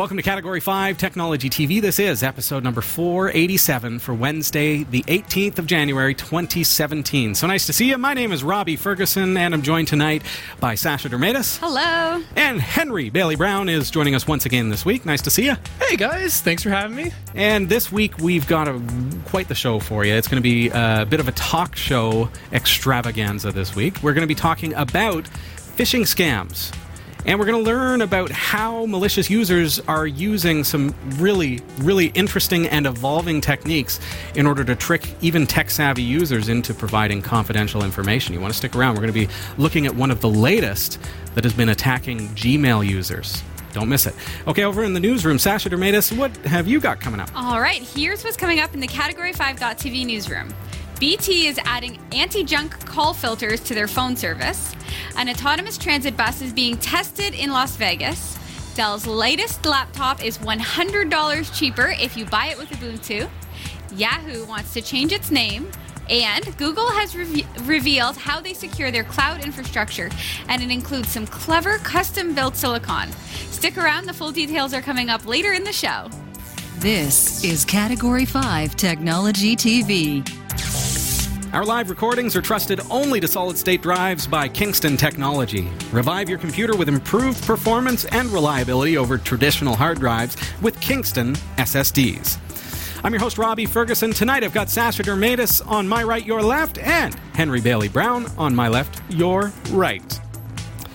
Welcome to Category 5 Technology TV. This is episode number 487 for Wednesday, the 18th of January, 2017. So nice to see you. My name is Robbie Ferguson, and I'm joined tonight by Sasha Dermitzis. Hello. And Henry Bailey Brown is joining us once again this week. Nice to see you. Hey guys, thanks for having me. And this week we've got a, quite the show for you. It's going to be a bit of a talk show extravaganza this week. We're going to be talking about phishing scams. And we're going to learn about how malicious users are using some really, really interesting and evolving techniques in order to trick even tech savvy users into providing confidential information. You want to stick around. We're going to be looking at one of the latest that has been attacking Gmail users. Don't miss it. Okay, over in the newsroom, Sasha Dermitzis, what have you got coming up? All right, here's what's coming up in the Category 5.tv newsroom. BT is adding anti junk call filters to their phone service. An autonomous transit bus is being tested in Las Vegas. Dell's latest laptop is $100 cheaper if you buy it with Ubuntu. Yahoo wants to change its name. And Google has re- revealed how they secure their cloud infrastructure, and it includes some clever custom built silicon. Stick around, the full details are coming up later in the show. This is Category 5 Technology TV. Our live recordings are trusted only to solid state drives by Kingston Technology. Revive your computer with improved performance and reliability over traditional hard drives with Kingston SSDs. I'm your host, Robbie Ferguson. Tonight I've got Sasha Dermitzis on my right, your left, and Henry Bailey Brown on my left, your right.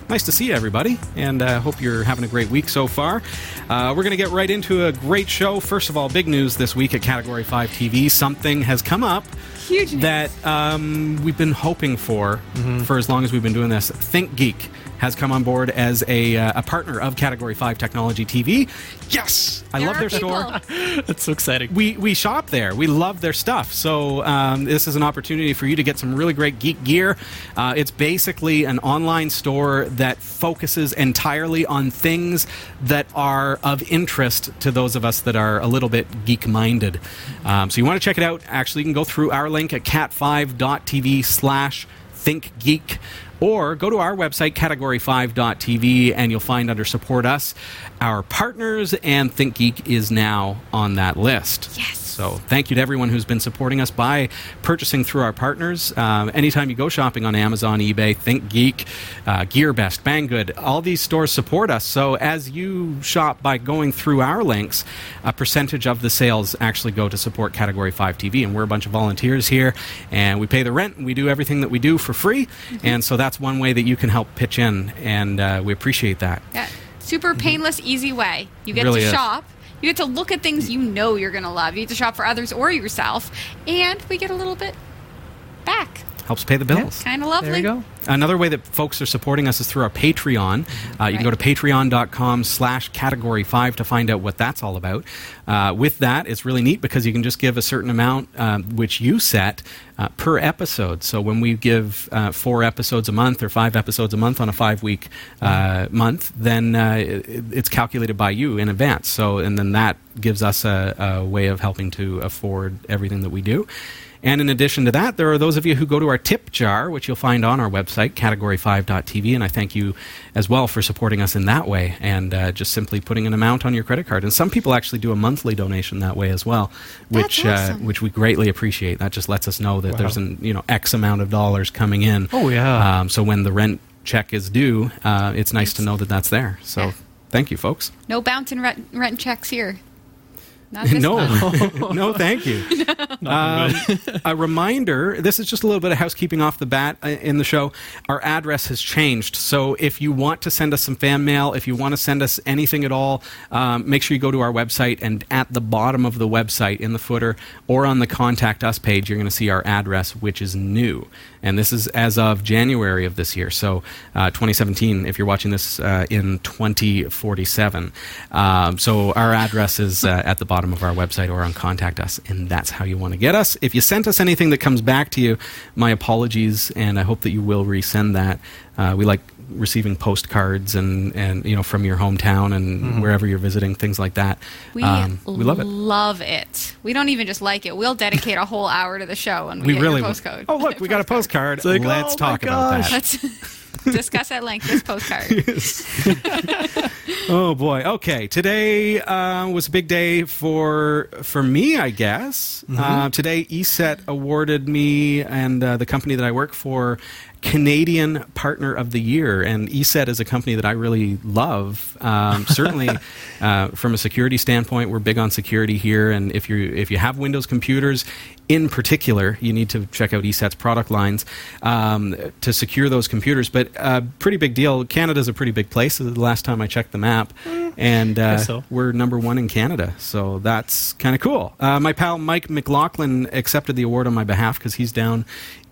Nice to see you, everybody, and I uh, hope you're having a great week so far. Uh, we're going to get right into a great show. First of all, big news this week at Category 5 TV. Something has come up Huge news. that um, we've been hoping for mm-hmm. for as long as we've been doing this. ThinkGeek has come on board as a, uh, a partner of Category 5 Technology TV. Yes! I There love their people. store. That's so exciting. We, we shop there. We love their stuff. So, um, this is an opportunity for you to get some really great geek gear. Uh, it's basically an online store that focuses entirely on things that are of interest to those of us that are a little bit geek minded. Um, so, you want to check it out. Actually, you can go through our link at cat5.tv slash thinkgeek or go to our website category5.tv and you'll find under support us our partners and thinkgeek is now on that list. Yes. so thank you to everyone who's been supporting us by purchasing through our partners. Um, anytime you go shopping on amazon ebay thinkgeek uh, gearbest banggood all these stores support us. So as you shop by going through our links a percentage of the sales actually go to support category 5 tv and we're a bunch of volunteers here and we pay the rent and we do everything that we do for free. And so that's one way that you can help pitch in and uh, we appreciate that Yeah. Super painless, easy way. You get Really to is. shop. You get to look at things you know you're going to love. You get to shop for others or yourself. And we get a little bit back. Helps pay the bills Kind of lovely. There you go. Another way that folks are supporting us is through our Patreon. Uh, you can go to patreon.com slash category 5 to find out what that's all about. Uh, with that, it's really neat because you can just give a certain amount, um, which you set uh, per episode. So when we give uh, four episodes a month or five episodes a month on a five week uh, month, then uh, it, it's calculated by you in advance. So, and then that gives us a, a way of helping to afford everything that we do. And in addition to that, there are those of you who go to our tip jar, which you'll find on our website, category5.tv. And I thank you as well for supporting us in that way and uh, just simply putting an amount on your credit card. And some people actually do a monthly donation that way as well, which awesome. uh, which we greatly appreciate. That just lets us know that Wow. there's an you know X amount of dollars coming in. Oh, yeah. Um, so when the rent check is due, uh, it's nice to know that that's there. So Yeah. thank you, folks. No bouncing rent, rent checks here. Not no, no, thank you. Um, a reminder this is just a little bit of housekeeping off the bat uh, in the show. Our address has changed. So if you want to send us some fan mail, if you want to send us anything at all, um, make sure you go to our website and at the bottom of the website in the footer or on the contact us page, you're going to see our address, which is new. And this is as of January of this year. So uh, 2017, if you're watching this uh, in 2047. Um, so our address is uh, at the bottom of our website or on contact us. And that's how you want to get us. If you sent us anything that comes back to you, my apologies. And I hope that you will resend that. Uh, we like receiving postcards and, and you know from your hometown and wherever you're visiting things like that We, Um, we love it Love it. We don't even just like it. We'll dedicate a whole hour to the show and we, we get really your will. postcode. oh look we got a postcard like, let's oh my talk about that gosh. That's discuss at length this postcard. Oh boy. Okay. Today uh, was a big day for for me, I guess. Uh, today, ESET awarded me and uh, the company that I work for Canadian Partner of the Year, and ESET is a company that I really love. Um, certainly, uh, from a security standpoint, we're big on security here, and if you if you have Windows computers, in particular, you need to check out ESET's product lines um, to secure those computers. But uh, pretty big deal. Canada's a pretty big place. The last time I checked the map, and uh, so. we're number one in Canada, so that's kind of cool. Uh, my pal Mike McLaughlin accepted the award on my behalf because he's down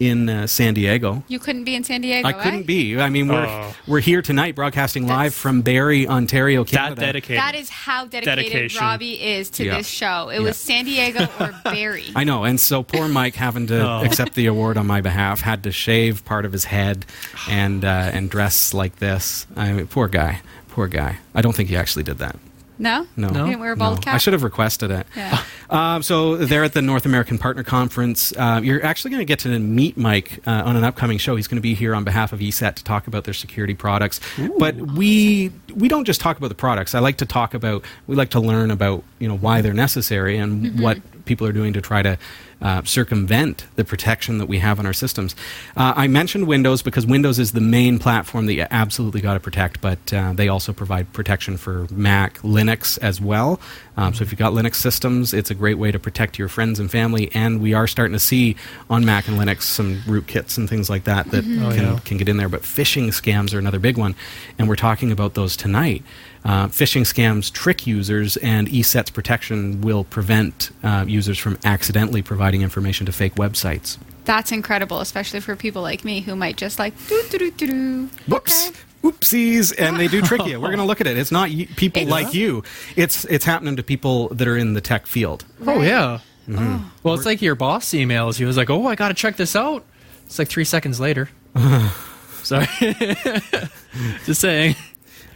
in uh, San Diego. You couldn't be in San Diego. I couldn't eh? be. I mean, we're Oh. we're here tonight, broadcasting live from Barrie, Ontario, Canada. That Canada. dedicated. That is how dedicated Dedication. Robbie is to Yeah. this show. It Yeah. was San Diego or Barrie. I know, and so poor Mike, having to Oh. accept the award on my behalf, had to shave part of his head and uh, and dress like this. I mean, poor guy, poor guy. I don't think he actually did that. No? No, You didn't wear a bald No. cap? I should have requested it. Yeah. Um, so they're at the North American Partner Conference. Uh, you're actually going to get to meet Mike uh, on an upcoming show. He's going to be here on behalf of ESET to talk about their security products. but we we don't just talk about the products. I like to talk about. We like to learn about you know why they're necessary and what people are doing to try to uh, circumvent the protection that we have on our systems. Uh, I mentioned Windows because Windows is the main platform that you absolutely got to protect, but uh, they also provide protection for Mac, Linux as well. Um, so if you've got Linux systems, it's a great way to protect your friends and family. And we are starting to see on Mac and Linux some rootkits and things like that that Oh, can, yeah. can get in there. But phishing scams are another big one, and we're talking about those tonight. Uh, phishing scams trick users, and ESET's protection will prevent uh, users from accidentally providing information to fake websites. That's incredible, especially for people like me who might just like doo doo doo doo doo. Whoops. Okay. Whoopsies, and they do trick you. We're going to look at it. It's not y- people It's- like you. It's it's happening to people that are in the tech field. Oh yeah. Mm-hmm. Well, it's like your boss emails. you was like, "Oh, I got to check this out." It's like three seconds later. Sorry. Just saying.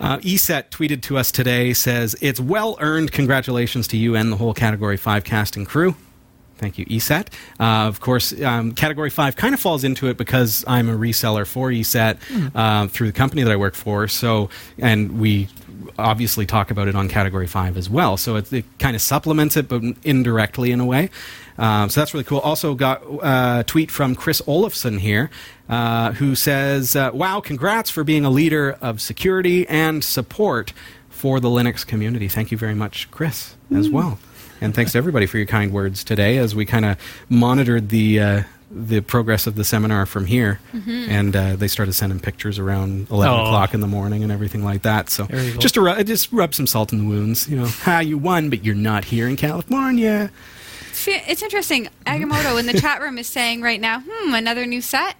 Uh, ESET tweeted to us today says it's well earned. Congratulations to you and the whole Category Five casting crew. Thank you, ESET. Uh, of course, um, Category 5 kind of falls into it because I'm a reseller for ESET uh, through the company that I work for. So, and we obviously talk about it on Category 5 as well. So it, it kind of supplements it, but indirectly in a way. Um, so that's really cool. Also, got uh, a tweet from Chris Olafson here, uh, who says, uh, Wow, congrats for being a leader of security and support for the Linux community. Thank you very much, Chris, as well. And thanks to everybody for your kind words today as we kind of monitored the uh, the progress of the seminar from here. And uh, they started sending pictures around 11 Oh. o'clock in the morning and everything like that. So just to ru- just rub some salt in the wounds. You know, ha, you won, but you're not here in California. See, It's interesting. Agamotto in the chat room is saying right now, hmm, another new set.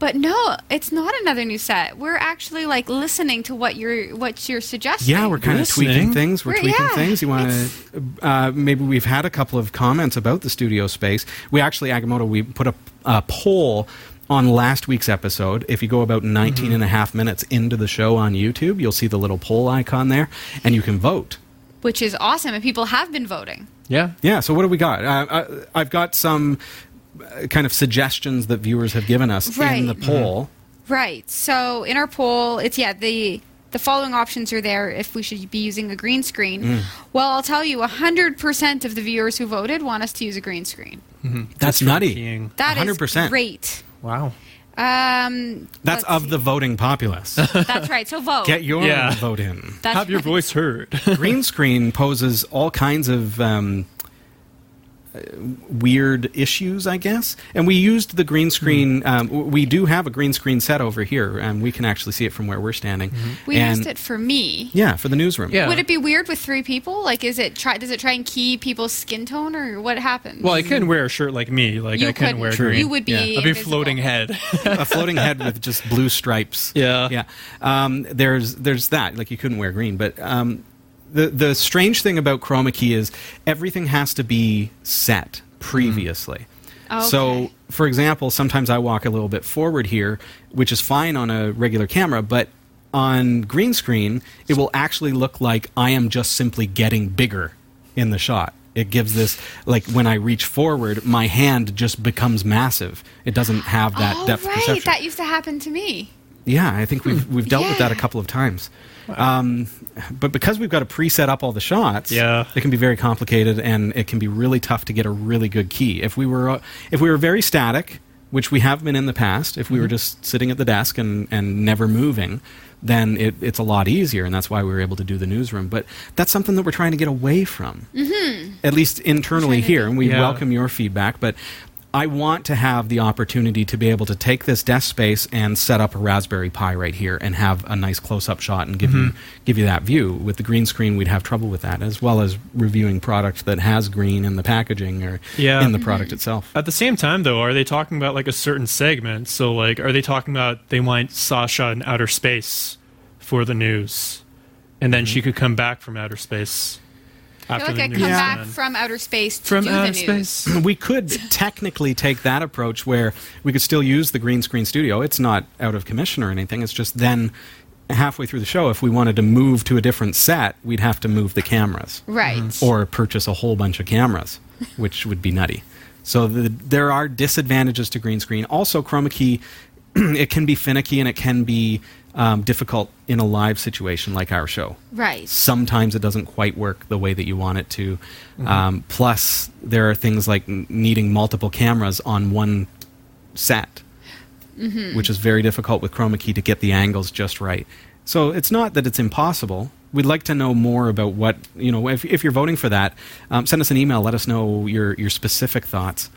But no, it's not another new set. We're actually like listening to what you're what you're suggesting. Yeah, we're kind of tweaking things. We're, We're- tweaking yeah, things. You want to? Uh, maybe we've had a couple of comments about the studio space. We actually, Agamotto, we put a, a poll on last week's episode. If you go about 19 and a half minutes into the show on YouTube, you'll see the little poll icon there, and you can vote. which is awesome, and people have been voting. Yeah. Yeah. So what do we got? Uh, uh, I've got some uh, kind of suggestions that viewers have given us in the poll. Right. So in our poll, it's yeah the the following options are there if we should be using a green screen. Mm. Well, I'll tell you, hundred percent of the viewers who voted want us to use a green screen. That's for nutty. keying. That is 100%. great. Wow. Um, That's of see. the voting populace. That's right. So vote. Get your Yeah. vote in. That's Have your right. voice heard. green screen poses all kinds of um, weird issues, I guess. And we used the green screen. Um, we do have a green screen set over here, and we can actually see it from where we're standing. We and, used it for me. Yeah, for the newsroom. Yeah. Would it be weird with three people? Like, is it try? Does it try and key people's skin tone, or what happens? well, I couldn't wear a shirt like me. Like you I couldn't wear couldn't. green. You would be. Yeah. I'd be invisible. floating head. a floating head with just blue stripes. Yeah. yeah. Um, there's there's that. Like you couldn't wear green, but um, the the strange thing about chroma key is everything has to be set previously. Mm. Oh, so, Okay. for example, sometimes I walk a little bit forward here, which is fine on a regular camera, but on green screen, it will actually look like I am just simply getting bigger in the shot. It gives this like when I reach forward, my hand just becomes massive. It doesn't have that oh, depth right. perception. That used to happen to me. Yeah, I think we've we've dealt with that a couple of times. Um, but because we've got to preset up all the shots, Yeah. it can be very complicated, and it can be really tough to get a really good key. If we were uh, if we were very static, which we have been in the past, if we were just sitting at the desk and, and never moving, then it, it's a lot easier, and that's why we were able to do the newsroom. But that's something that we're trying to get away from, mm-hmm. at least internally here, and we Yeah. welcome your feedback. But I want to have the opportunity to be able to take this desk space and set up a Raspberry Pi right here and have a nice close-up shot and give Mm-hmm. you give you that view. With the green screen, we'd have trouble with that, as well as reviewing product that has green in the packaging or Yeah. in the product itself. At the same time, though, are they talking about like a certain segment? So, like, are they talking about they want Sasha in outer space for the news, and then she could come back from outer space I feel like I come back from outer space to from do outer the news. space. we could technically take that approach where we could still use the green screen studio. It's not out of commission or anything. It's just then halfway through the show, if we wanted to move to a different set, we'd have to move the cameras Right. Mm-hmm. or purchase a whole bunch of cameras, which would be nutty. So the, there are disadvantages to green screen. Also, chroma key, it can be finicky and it can be um, difficult in a live situation like our show Right. sometimes it doesn't quite work the way that you want it to. Um, plus, there are things like needing multiple cameras on one set, which is very difficult with chroma key to get the angles just right. So it's not that it's impossible. We'd like to know more about what you know. If, if you're voting for that, um, send us an email. Let us know your your specific thoughts.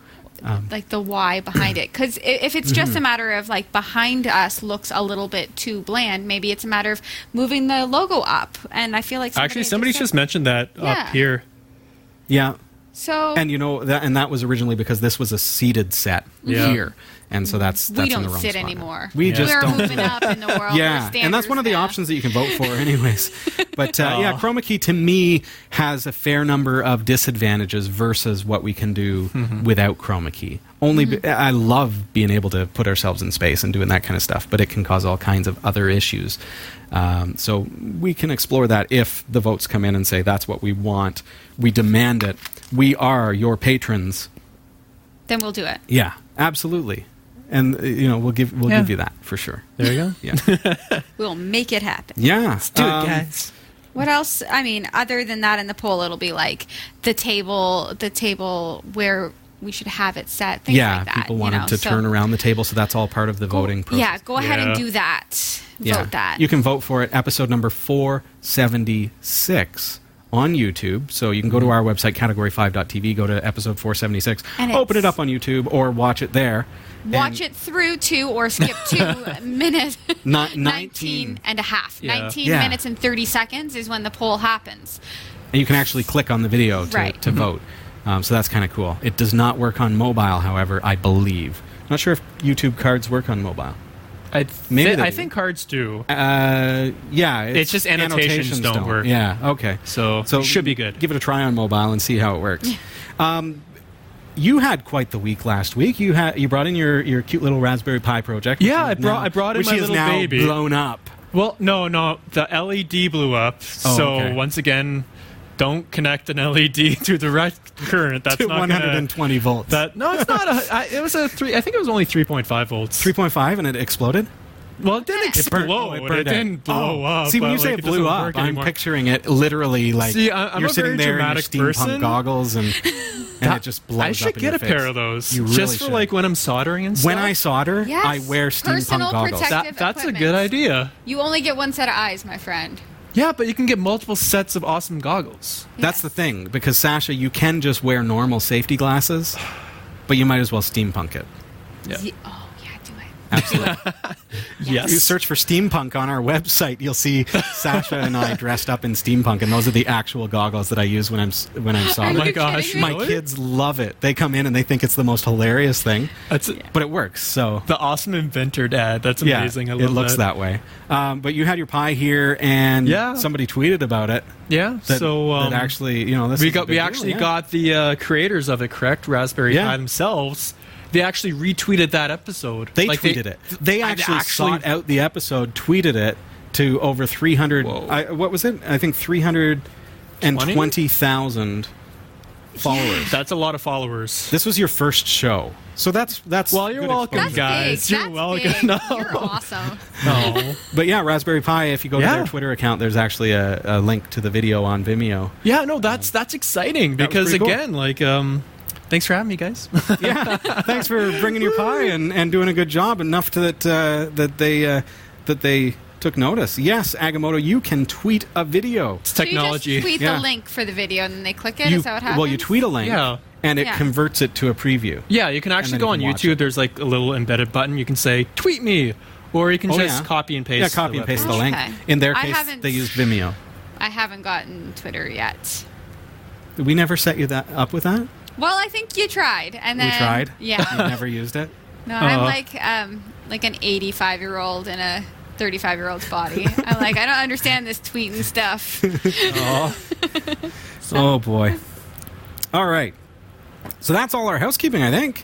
Like the why behind it because if it's just a Mm-hmm. matter of like behind us looks a little bit too bland maybe it's a matter of moving the logo up and i feel like somebody Actually, had somebody's said- just mentioned that Yeah. up here. Yeah, so and you know that, and that was originally because this was a seated set Yeah. here, and so that's that's we in the don't wrong sit spot now. anymore We Yeah. just we're don't. moving up in the world yeah, We're and that's one of the now. options that you can vote for, anyways. But uh, yeah, Chroma Key to me has a fair number of disadvantages versus what we can do without Chroma Key. Only be- I love being able to put ourselves in space and doing that kind of stuff, but it can cause all kinds of other issues. Um, so we can explore that if the votes come in and say that's what we want, we demand it. We are your patrons. then we'll do it Yeah, absolutely. And uh, you know we'll give we'll Yeah. give you that for sure. There you go. Yeah, we'll make it happen yeah. Do Um, it, guys. what else i mean other than that in the poll it'll be like the table the table where we should have it set things yeah, like that people you wanted know, to so turn around the table, so that's all part of the go- voting process. yeah go ahead and do that Yeah. that You can vote for it, episode number 476 on YouTube. So you can go Mm-hmm. to our website, category5.tv, go to episode 476, And open it up on YouTube, or watch it there. Watch it through two or skip two minutes. Ni- 19 19. and a half. Yeah. 19 Yeah. minutes and 30 seconds is when the poll happens. And you can actually click on the video to, Right. to vote. Um, so that's kind of cool. It does not work on mobile, however, I believe. Not sure if YouTube cards work on mobile. I, Maybe thi- they I do. think cards do. Uh, yeah, It's just annotations don't work. Yeah, okay. So, So should be good. Give it a try on mobile and see how it works. um, you had quite the week last week. You had you brought in your, your cute little Raspberry Pi project. Yeah, I brought- now- I brought in which my is little now baby. blown up. Well, no, no. The LED blew up. Oh, so okay. once again, don't connect an LED to the right current. That's to not 120 Gonna, volts. that no, it's not a. I, it was a three. I think it was only three point five volts. 3.5 and it exploded. Well, it didn't It burned- explode. oh, it, burned out. didn't blow Oh. up. See, when you say like, it blew doesn't up, I'm picturing it literally like See, I- I'm you're sitting there in your steampunk person. goggles and, and it just blows up. I up should in get your a face. pair of those You really just for should. like when I'm soldering and stuff. When I solder, Yes. I wear steampunk Personal goggles. that, that's a good idea. You only get one set of eyes, my friend. Yeah, but you can get multiple sets of awesome goggles. That's the thing because Sasha, you can just wear normal safety glasses, but you might as well steampunk it. Yeah. Ye- Oh, yeah, it. Absolutely. Yes. you search for steampunk on our website, you'll see Sasha and I dressed up in steampunk, and those are the actual goggles that I use when I'm when I'm Are soldering. Oh my gosh. My Really? kids love it. They come in and they think it's the most hilarious thing, That's but it works. So the awesome inventor dad. That's yeah, amazing. I love it looks that, way. Um, but you had your pie here, and Yeah. somebody tweeted about it. Yeah. That, so um, that actually, you know, this we is a got big we deal, actually yeah. got the uh, creators of it correct. Raspberry Yeah. Pi themselves. They actually retweeted that episode. They Like, tweeted it. They I actually, sought out the episode, tweeted it to over 300. I, what was it? I think 320,000 followers. That's a lot of followers. This was your first show, so that's that's. Well, you're good welcome. That's guys. big. You're That's welcome. big. No. You're awesome. No. But yeah, Raspberry Pi. If you go to their Twitter account, there's actually a, a link to the video on Vimeo. yeah, no, that's that's exciting because pretty cool. again, like, um, thanks for having me, guys. yeah, thanks for bringing your pie and, and doing a good job enough to that uh, that they uh, that they took notice. Yes, Agamotto, you can tweet a video. It's So technology. you just tweet Yeah. the link for the video and then they click it. You- Is that what happens? well, you tweet a link, Yeah. and it Yeah. converts it to a preview. Yeah, you can actually go on YouTube. it. There's like a little embedded button. You can say "tweet me," or you can Oh, just yeah. copy and paste. Yeah, copy the and paste the link. Okay. In their I case, they use Vimeo. I haven't gotten Twitter yet. We never set you that up with that. Well, I think you tried, and then we tried. Yeah. you never used it. No, I'm Uh-huh. like um like an 85 year old in a 35 year old's body. I'm like I don't understand this tweeting stuff. Oh, Oh boy. All right. So that's all our housekeeping, I think.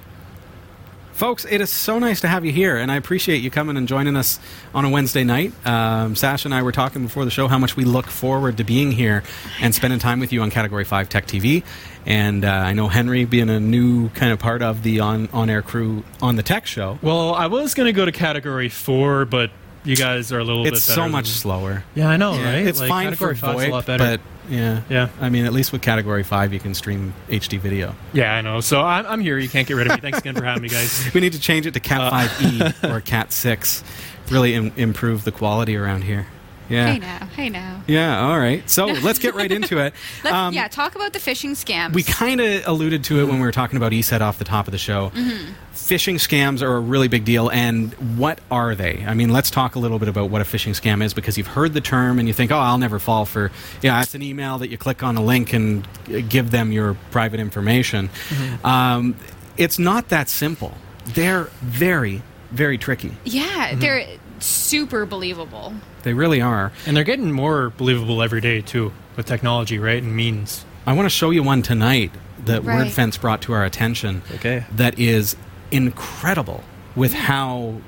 Folks, it is so nice to have you here, and I appreciate you coming and joining us on a Wednesday night. Um, Sasha and I were talking before the show how much we look forward to being here and spending time with you on Category 5 Tech TV. And uh, I know Henry, being a new kind of part of the on, on-air crew on the tech show, Well, I was gonna go to category four, but you guys are a little it's bit better. so much slower. Yeah, I know, Yeah, right? It's Like, fine for category five's VoIP, a lot better. but yeah, Yeah. I mean, at least with Category Five, you can stream HD video. yeah, I know. So I'm, I'm here. You can't get rid of me. Thanks again for having me, guys. We need to change it to Cat Uh. 5e or Cat 6. Really Im- improve the quality around here. Yeah. hey now, hey now. Yeah, all right. So let's get right into it. Um, yeah, talk about the phishing scams. We kind of alluded to it when we were talking about ESET off the top of the show. Mm-hmm. Phishing scams are a really big deal, and what are they? I mean, let's talk a little bit about what a phishing scam is because you've heard the term and you think, oh, I'll never fall for. Yeah, it's an email that you click on a link and give them your private information. Mm-hmm. Um, it's not that simple. They're very, very tricky. yeah, Mm-hmm. they're super believable. They really are. And they're getting more believable every day too with technology, right? And means. I want to show you one tonight that Right. WordFence brought to our attention. Okay. That is incredible with how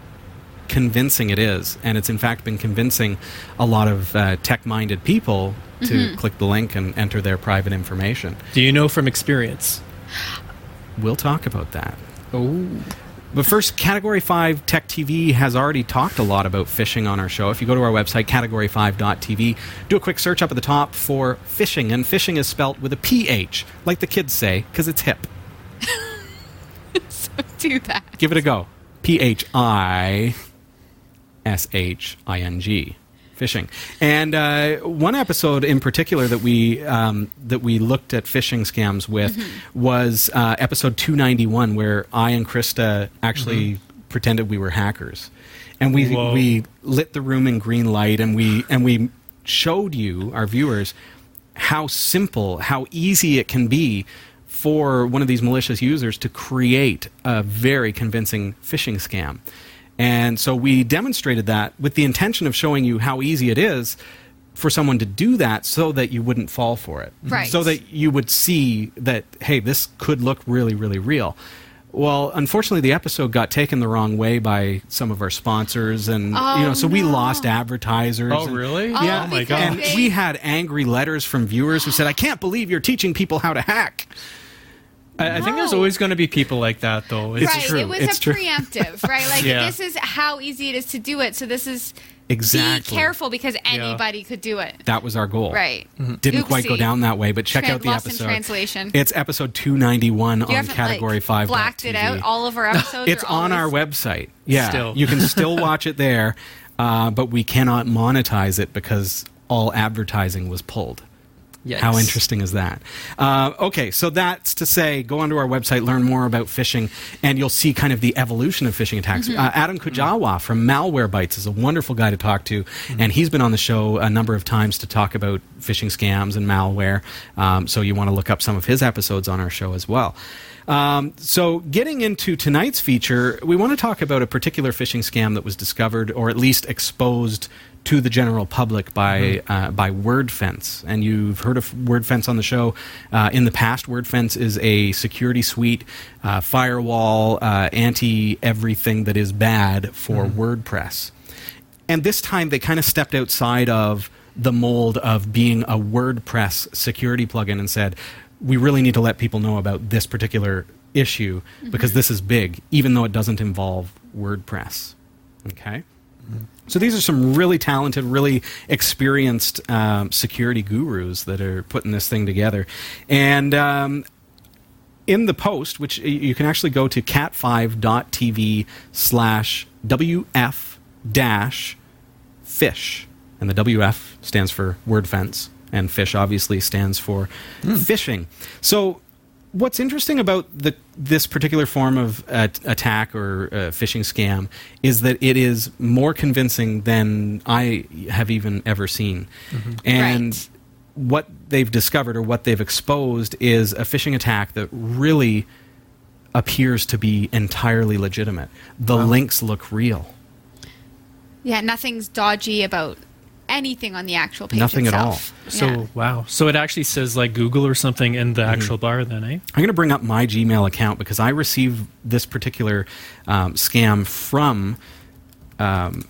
convincing it is, and it's in fact been convincing a lot of uh, tech-minded people to Mm-hmm. click the link and enter their private information. Do you know from experience? We'll talk about that. Oh. But first, Category 5 Tech TV has already talked a lot about phishing on our show. If you go to our website, category5.tv, do a quick search up at the top for phishing, and phishing is spelt with a PH, like the kids say, because it's hip. So do that. Give it a go. P H I S H I N G. Phishing. And uh, one episode in particular that we um, that we looked at phishing scams with was uh, episode 291, where I and Krista actually pretended we were hackers, and we Whoa. we lit the room in green light, and we and we showed you our viewers how simple, how easy it can be for one of these malicious users to create a very convincing phishing scam. And so we demonstrated that with the intention of showing you how easy it is for someone to do that so that you wouldn't fall for it. Mhm. Right. So that you would see that, hey, this could look really, really real. Well, unfortunately, the episode got taken the wrong way by some of our sponsors, and Oh, you know, so we lost advertisers. Oh, and- really? Oh, yeah, Oh, my God. And we had angry letters from viewers who said, "I can't believe you're teaching people how to hack." I, I think there's always going to be people like that, though. It's right, true. it was It's a true. preemptive, right? Like Yeah. this is how easy it is to do it. So this is Exactly. be careful because anybody could do it. That was our goal. Right. Didn't quite go down that way, but check Tran- out the lost in episode. translation. It's episode 291 You on Category like, 5. blacked it out. All of our episodes. It's are on our website. Yeah, Still. you can still watch it there, uh, but we cannot monetize it because all advertising was pulled. Yikes. How interesting is that? Uh, okay, so that's to say, go onto our website, learn more about phishing, and you'll see kind of the evolution of phishing attacks. Uh, Adam Kujawa from Malwarebytes is a wonderful guy to talk to, and he's been on the show a number of times to talk about phishing scams and malware. Um, so you want to look up some of his episodes on our show as well. Um, so, getting into tonight's feature, we want to talk about a particular phishing scam that was discovered, or at least exposed to the general public by uh, by WordFence. And you've heard of WordFence on the show uh, in the past. WordFence is a security suite, uh, firewall, uh, anti everything that is bad for WordPress. And this time they kind of stepped outside of the mold of being a WordPress security plugin and said, we really need to let people know about this particular issue because this is big, even though it doesn't involve WordPress. Okay? So these are some really talented, really experienced um, security gurus that are putting this thing together. And um, in the post, which you can actually go to cat5.tv slash WF dash fish. And the WF stands for word fence, and fish obviously stands for phishing. So, what's interesting about the, this particular form of uh, attack or uh, phishing scam is that it is more convincing than I have even ever seen. And Right. what they've discovered or what they've exposed is a phishing attack that really appears to be entirely legitimate. The links look real. Yeah, nothing's dodgy about anything on the actual page Nothing at all. So Yeah. wow. So it actually says like Google or something in the actual bar then, eh? I'm going to bring up my Gmail account because I received this particular um, scam from um,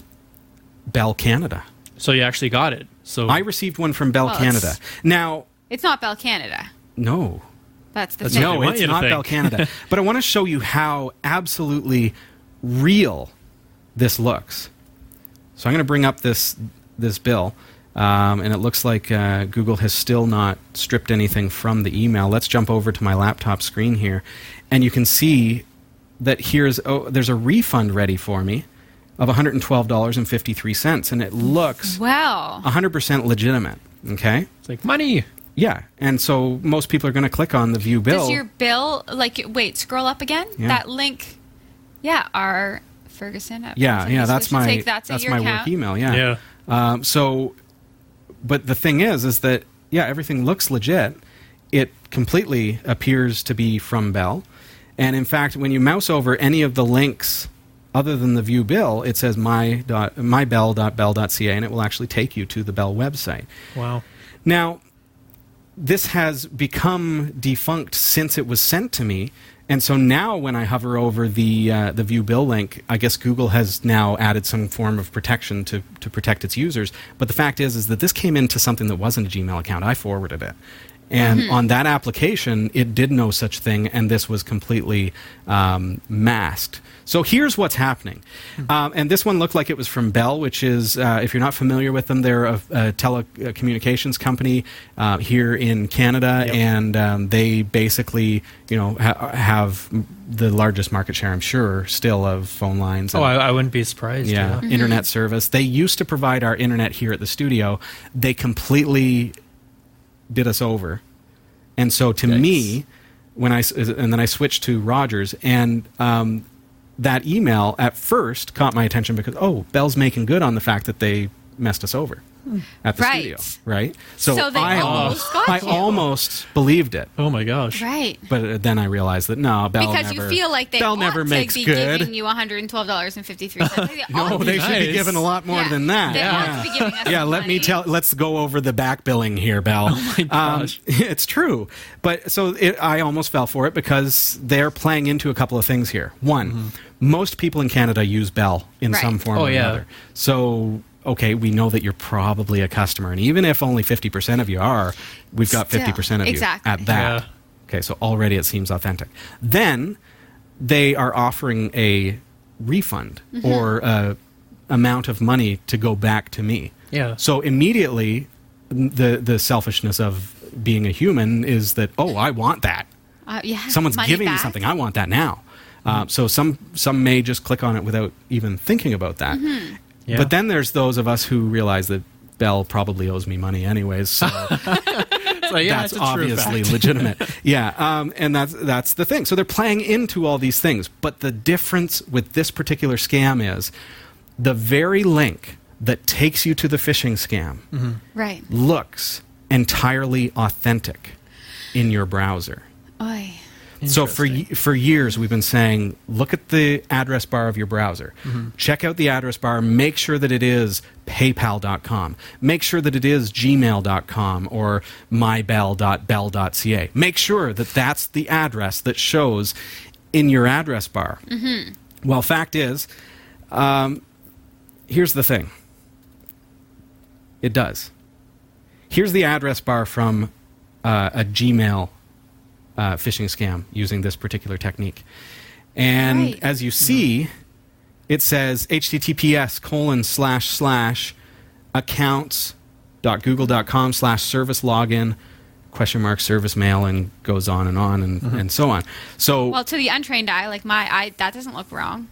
Bell Canada. So you actually got it. So I received one from Bell Well, Canada. it's- Now, It's not Bell Canada. no, That's the That's thing. no, it's not think. Bell Canada. but I want to show you how absolutely real this looks. So I'm going to bring up this this bill, um, and it looks like uh, Google has still not stripped anything from the email. Let's jump over to my laptop screen here, and you can see that here's oh, there's a refund ready for me of $112.53, and it looks Wow. 100% legitimate. Okay. it's like money. Yeah, and so most people are going to click on the view bill. Does your bill like wait? Scroll up again. Yeah. That link. Yeah, our Ferguson. At Yeah, Ferguson yeah, that's my that's, that's your my account. work email. Yeah. Yeah. Um, so, but the thing is, is that yeah, everything looks legit. It completely appears to be from Bell, and in fact, when you mouse over any of the links other than the view bill, it says my dot mybell.bell.ca, and it will actually take you to the Bell website. Wow. Now, this has become defunct since it was sent to me, and so now when I hover over the uh, the view bill link, I guess Google has now added some form of protection to to protect its users. But the fact is, is that this came into something that wasn't a Gmail account. I forwarded it. And on that application, it did no such thing, and this was completely um, masked. So here's what's happening. Um, and this one looked like it was from Bell, which is, uh, if you're not familiar with them, they're a, a telecommunications company uh, here in Canada, Yep. and um, they basically, you know, ha- have the largest market share, I'm sure, still of phone lines. Oh, I, I wouldn't be surprised. yeah, Yeah. internet service. They used to provide our internet here at the studio. They completely did us over, and so to Yikes. me, when I and then I switched to Rogers, and um, that email at first caught my attention because oh, Bell's making good on the fact that they messed us over Hmm. at the Right. studio, right? So, So they I almost got I you. almost believed it. Oh my gosh. Right. But uh, then I realized that no, Bell because never, you feel like they Bell ought never to makes be good. giving you one hundred and twelve dollars and fifty three cents. no, oh, they should be Nice. given a lot more Yeah. than that. They yeah. ought to be giving us yeah, some let me tell. Let's go over the back billing here, Bell. Oh my um, gosh. it's true, but so it, I almost fell for it because they're playing into a couple of things here. One, mm-hmm. most people in Canada use Bell in Right. some form Oh, or yeah. another. So. Okay, we know that you're probably a customer, and even if only fifty percent of you are, we've got Still, fifty percent of exactly. you at that. Yeah. Okay, so already it seems authentic. Then they are offering a refund Mm-hmm. or a amount of money to go back to me. Yeah. So immediately, the the selfishness of being a human is that oh, I want that. Uh, yeah, Someone's money giving me something. I want that now. Uh, so some some may just click on it without even thinking about that. Mm-hmm. Yeah. But then there's those of us who realize that Bell probably owes me money anyways. So So, yeah, that's it's obviously legitimate. Yeah, um, and that's that's the thing. So they're playing into all these things, but the difference with this particular scam is the very link that takes you to the phishing scam Mm-hmm. Right. looks entirely authentic in your browser. Oy. So for for years we've been saying, look at the address bar of your browser. Check out the address bar. Make sure that it is PayPal.com. Make sure that it is Gmail.com or mybell.bell.ca. Make sure that that's the address that shows in your address bar. Well, fact is, um, here's the thing. It does. Here's the address bar from uh, a Gmail uh, phishing scam using this particular technique. And Right. as you see, it says https colon slash slash accounts.google.com slash service login question mark service mail and goes on and on and, and so on. So Well, to the untrained eye, like my eye, that doesn't look wrong.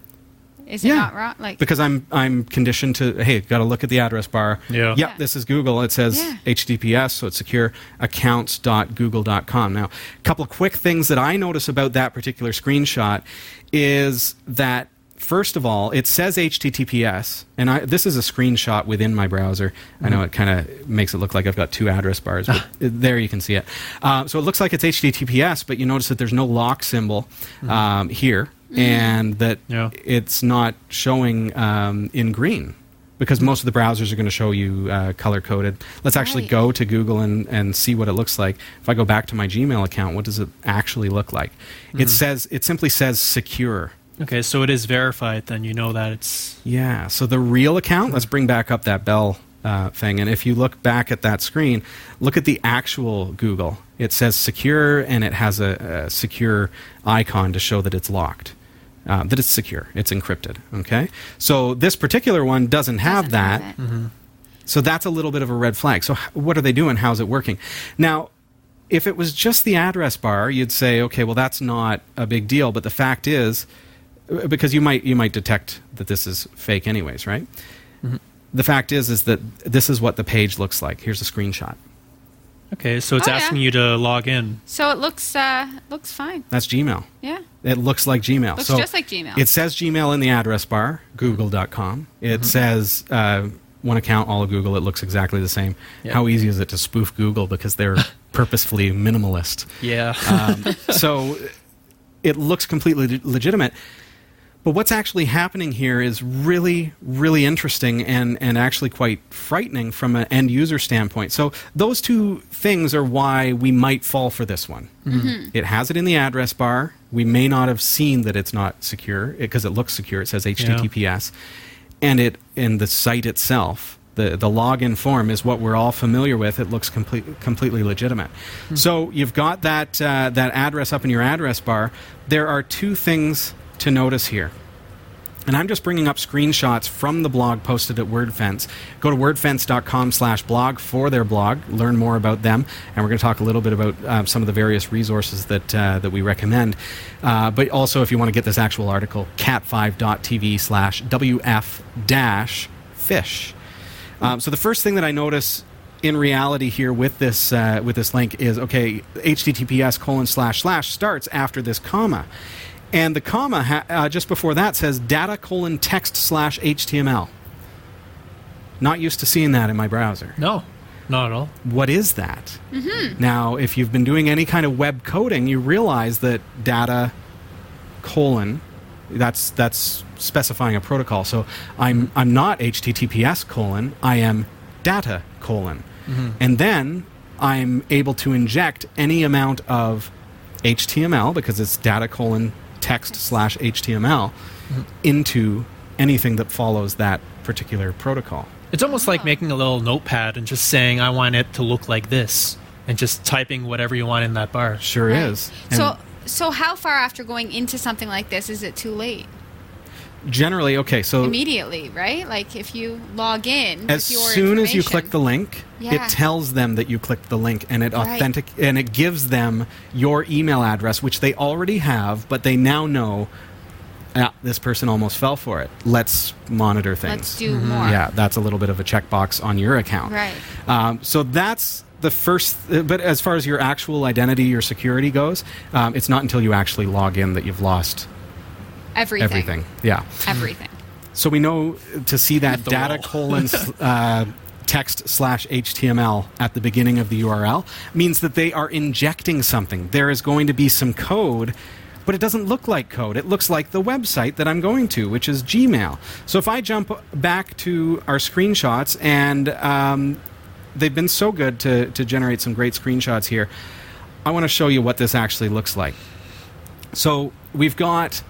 Is it yeah, not wrong? Like because I'm I'm conditioned to hey, got to look at the address bar. Yeah. Yep, Yeah. this is Google. It says Yeah. HTTPS, so it's secure accounts.google.com. Now, a couple of quick things that I notice about that particular screenshot is that first of all, it says HTTPS, and I, this is a screenshot within my browser. I know it kind of makes it look like I've got two address bars, but there you can see it. Uh, so it looks like it's HTTPS, but you notice that there's no lock symbol um, here, and that Yeah. it's not showing um, in green because most of the browsers are going to show you uh, color coded. Let's actually Right. go to Google and, and see what it looks like. If I go back to my Gmail account, what does it actually look like? It says it simply says secure. Okay, so it is verified. Then you know that it's Yeah. So the real account. Let's bring back up that bell uh, thing, and if you look back at that screen, look at the actual Google. It says secure, and it has a, a secure icon to show that it's locked. Uh, that it's secure, it's encrypted. Okay, so this particular one doesn't have doesn't that. have it. So that's a little bit of a red flag. So what are they doing? How's it working? Now, if it was just the address bar, you'd say, okay, well that's not a big deal. But the fact is, uh, because you might you might detect that this is fake anyways, right? The fact is, is that this is what the page looks like. Here's a screenshot. Okay. So it's Oh, yeah. asking you to log in. So it looks uh looks fine. That's Gmail. Yeah. It looks like Gmail. Looks so just like Gmail. It says Gmail in the address bar, google.com. It Mm-hmm. says uh, one account, all of Google. It looks exactly the same. Yeah. How easy is it to spoof Google because they're purposefully minimalist? Yeah. Um, so it looks completely legitimate. But what's actually happening here is really, really interesting and, and actually quite frightening from an end user standpoint. So, those two things are why we might fall for this one. Mm-hmm. Mm-hmm. It has it in the address bar. We may not have seen that it's not secure because it looks secure. It says HTTPS. And it in the site itself, the, the login form is what we're all familiar with. It looks complete, completely legitimate. Hmm. So you've got that, uh, that address up in your address bar. There are two things to notice here. And I'm just bringing up screenshots from the blog posted at WordFence. Go to wordfence.com slash blog for their blog. Learn more about them. And we're going to talk a little bit about uh, some of the various resources that, uh, that we recommend. Uh, but also, if you want to get this actual article, cat5.tv slash wf dash fish. Um, so the first thing that I notice in reality here with this uh, with this link is okay https colon slash slash starts after this comma and the comma ha- uh, just before that says data colon text slash html not used to seeing that in my browser. No, not at all. what is that? Now if you've been doing any kind of web coding you realize that data colon that's that's specifying a protocol. So i'm i'm not https colon i am data colon. And then i'm able to inject any amount of html because it's data colon text slash html into anything that follows that particular protocol It's almost like making a little notepad and just saying, "I want it to look like this," and just typing whatever you want in that bar. sure Right. is And- So so how far after going into something like this is it too late? Generally okay so Immediately, right? Like if you log in as with your soon as you click the link Yeah. it tells them that you clicked the link and it Right. authentic and it gives them your email address which they already have but they now know ah, this person almost fell for it let's monitor things let's do more. yeah that's a little bit of a checkbox on your account Right. um, so that's the first uh, but as far as your actual identity your security goes um, it's not until you actually log in that you've lost Everything. everything yeah Everything. so we know to see that data wall. colon uh, text slash HTML at the beginning of the URL means that they are injecting something. There is going to be some code, but it doesn't look like code. It looks like the website that I'm going to, which is Gmail. So if I jump back to our screenshots, and um, they've been so good to, to generate some great screenshots here, I want to show you what this actually looks like. So we've got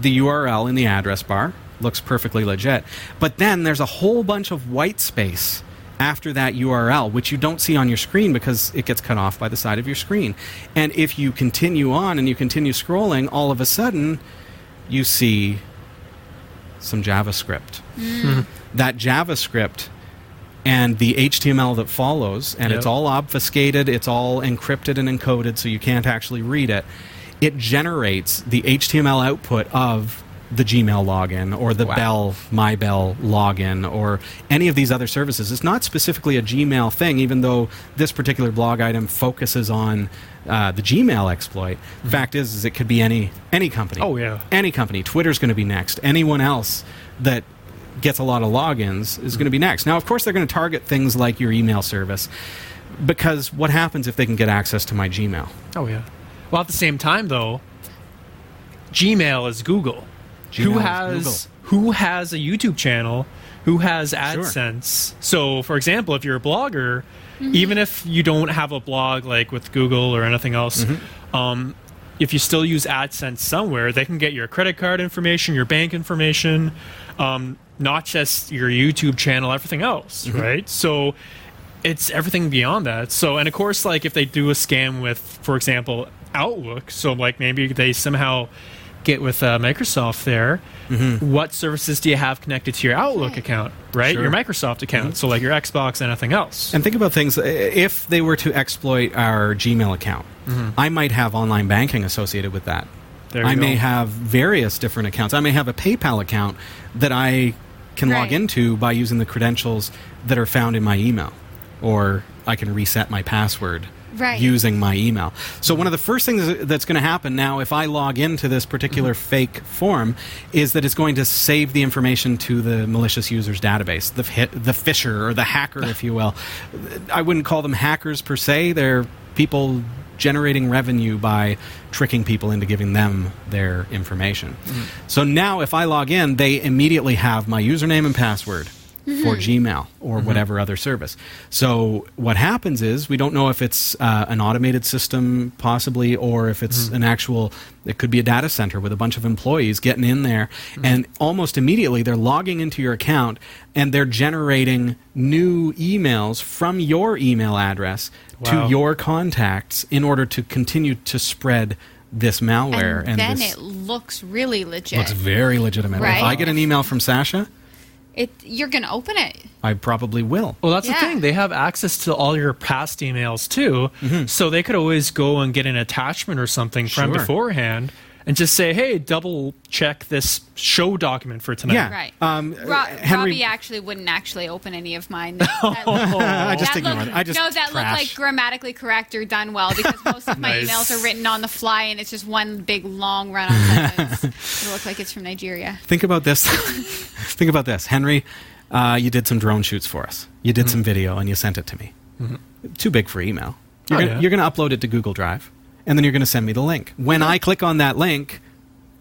the URL in the address bar. Looks perfectly legit. But then there's a whole bunch of white space after that URL, which you don't see on your screen because it gets cut off by the side of your screen. And if you continue on and you continue scrolling, all of a sudden you see some JavaScript. Hmm. That JavaScript and the HTML that follows, and it's all obfuscated, it's all encrypted and encoded so you can't actually read it. It generates the HTML output of the Gmail login or the Wow. Bell My Bell login or any of these other services. It's not specifically a Gmail thing, even though this particular blog item focuses on uh, the Gmail exploit. Fact is, is it could be any any company. Oh, yeah. any company. Twitter's going to be next. Anyone else that gets a lot of logins is going to be next. Now, of course, they're going to target things like your email service because what happens if they can get access to my Gmail? Oh yeah. Well, at the same time, though, Gmail is Google. Gmail who is has who has a YouTube channel? Who has AdSense? So, for example, if you're a blogger, even if you don't have a blog like with Google or anything else, Mm-hmm. um, if you still use AdSense somewhere, they can get your credit card information, your bank information, um, not just your YouTube channel, everything else, Mm-hmm. right? So it's everything beyond that. So, and of course, like if they do a scam with, for example, Outlook, so like maybe they somehow get with uh, Microsoft there, what services do you have connected to your Outlook Right. account, right? Sure. Your Microsoft account, so like your Xbox, anything else. And think about things. uh, If they were to exploit our Gmail account, I might have online banking associated with that. There you I may have various different accounts. I may have a PayPal account that I can log into by using the credentials that are found in my email, or I can reset my password Right. using my email. So one of the first things that's going to happen now, if I log into this particular mm-hmm. fake form, is that it's going to save the information to the malicious users database, the the phisher or the hacker, if you will. I wouldn't call them hackers per se. They're people generating revenue by tricking people into giving them their information. Mm-hmm. So now if I log in, they immediately have my username and password for mm-hmm. Gmail or mm-hmm. whatever other service. So what happens is we don't know if it's uh, an automated system possibly or if it's mm-hmm. an actual it could be a data center with a bunch of employees getting in there and almost immediately they're logging into your account and they're generating new emails from your email address Wow. to your contacts in order to continue to spread this malware and, and, then this it looks really legit. looks very legitimate. If I get an email from Sasha, it you're gonna open it. I probably will. Well, that's Yeah. the thing. They have access to all your past emails too, mm-hmm. so they could always go and get an attachment or something from beforehand and just say, "Hey, double check this show document for tonight." Yeah. Right. Um, Ro- Henry- Robbie actually wouldn't actually open any of mine. That, that look- I just that ignore it. I just no, that look trash. like grammatically correct or done well because most of my Nice. emails are written on the fly and it's just one big long run on sentence. it look like it's from Nigeria. Think about this. Think about this, Henry. Uh, you did some drone shoots for us. You did some video and you sent it to me. Too big for email. You're Oh, gonna, yeah. you're going to upload it to Google Drive, and then you're going to send me the link. When I click on that link,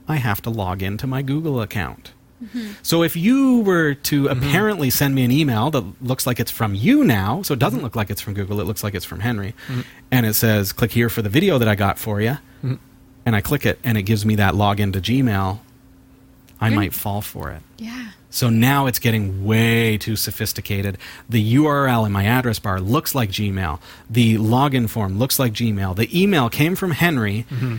I have to log into my Google account. Mm-hmm. So if you were to mm-hmm. apparently send me an email that looks like it's from you now, so it doesn't look like it's from Google, it looks like it's from Henry, mm-hmm. and it says click here for the video that I got for you, and I click it and it gives me that login to Gmail, I might fall for it. Yeah. So now it's getting way too sophisticated. The URL in my address bar looks like Gmail. The login form looks like Gmail. The email came from Henry, mm-hmm.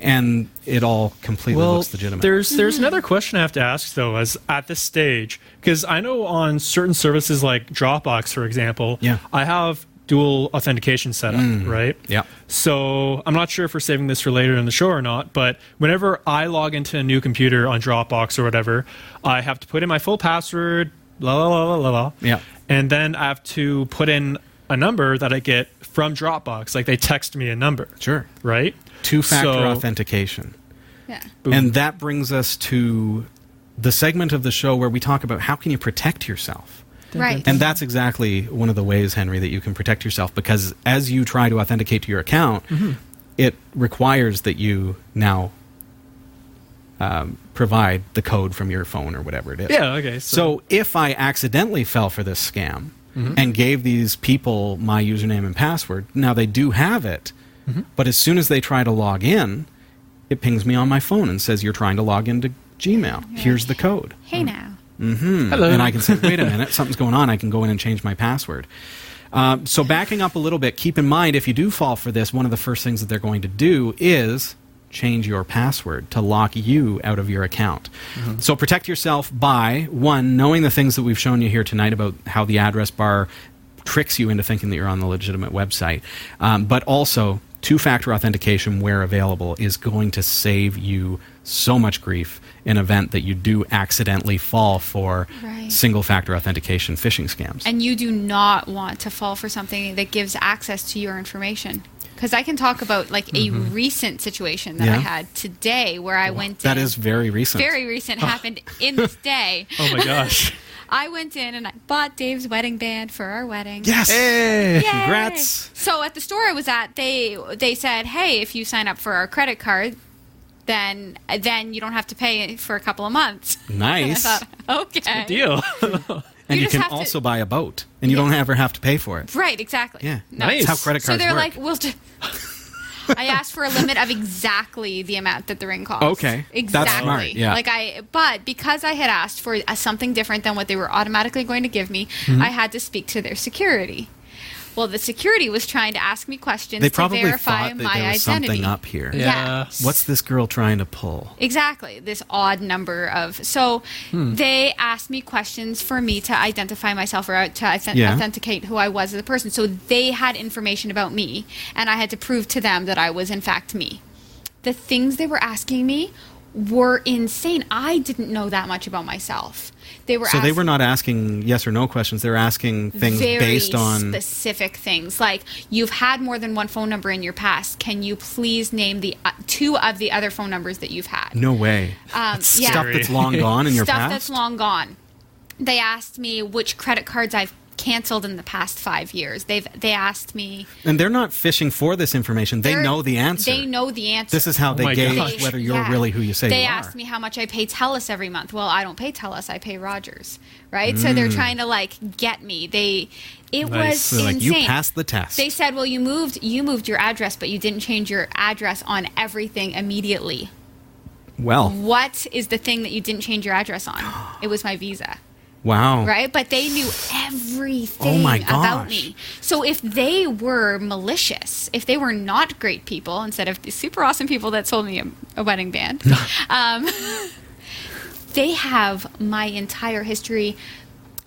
and it all completely Well, looks legitimate. there's there's hmm. another question I have to ask though, as at this stage, because I know on certain services like Dropbox, for example, Yeah. I have dual authentication set up, mm. right? Yeah. So I'm not sure if we're saving this for later in the show or not, but whenever I log into a new computer on Dropbox or whatever, I have to put in my full password, la la la la la la, Yeah. and then I have to put in a number that I get from Dropbox, like they text me a number, Sure. right? Two factor So- authentication. Yeah. Boom. And that brings us to the segment of the show where we talk about how can you protect yourself. Right. And that's exactly one of the ways, Henry, that you can protect yourself because as you try to authenticate to your account, mm-hmm. it requires that you now um, provide the code from your phone or whatever it is. Yeah. Okay. So if I accidentally fell for this scam mm-hmm. and gave these people my username and password, now they do have it, mm-hmm. but as soon as they try to log in, it pings me on my phone and says you're trying to log into Gmail. Here's the code. hey mm. now. Mm-hmm. Hello. And I can say, wait a minute, something's going on. I can go in and change my password. Um, so backing up a little bit, keep in mind if you do fall for this, one of the first things that they're going to do is change your password to lock you out of your account. So protect yourself by one knowing the things that we've shown you here tonight about how the address bar tricks you into thinking that you're on the legitimate website, um, but also two-factor authentication where available is going to save you so much grief in event that you do accidentally fall for Right. single-factor authentication phishing scams. And you do not want to fall for something that gives access to your information. Because I can talk about like a recent situation that I Mm-hmm. Had today where I went that in. is very recent. very recent, happened in this day. Oh my gosh. I went in and I bought Dave's wedding band for our wedding. yes. Hey. Yay! Congrats. So at the store I was at, they they said, "Hey, if you sign up for our credit card, then then you don't have to pay for a couple of months." Nice. I thought, okay, Deal. and you you, can have to- also buy a boat, and you don't ever have to pay for it. right, exactly. Yeah, No. Nice. That's how credit cards. So they're work. like, "We'll." Just, I asked for a limit of exactly the amount that the ring costs. Okay. exactly. That's exactly. smart, yeah. Like I, but because I had asked for a, something different than what they were automatically going to give me, Mm-hmm. I had to speak to their security. Well, the security was trying to ask me questions they to verify thought that my there was identity. something up here. Yeah. What's this girl trying to pull? Exactly. This odd number of. So Hmm. they asked me questions for me to identify myself or to authent- Yeah. authenticate who I was as a person. So they had information about me, and I had to prove to them that I was in fact me. The things they were asking me were insane. I didn't know that much about myself. They were So they were not asking yes or no questions. They're asking things based on. specific things like you've had more than one phone number in your past can you please name the uh, two of the other phone numbers that you've had no way. um, yeah. Stuff that's long gone in your stuff past. that's long gone. They asked me which credit cards I've canceled in the past five years. They've they asked me. and they're not fishing for this information. They know the answer. They know the answer. This is how they oh my gauge gosh. whether you're Yeah. really who you say They you are. asked me how much I pay TELUS every month. Well, I don't pay TELUS. I pay Rogers. Right. So they're mm. trying to like get me. They. It Nice. was They're like, insane. you passed the test. They said, "Well, you moved. You moved your address, but you didn't change your address on everything immediately. well, What is the thing that you didn't change your address on? It was my visa." Wow. right? But they knew everything Oh about me. So if they were malicious, if they were not great people, instead of the super awesome people that sold me a, a wedding band, um, they have my entire history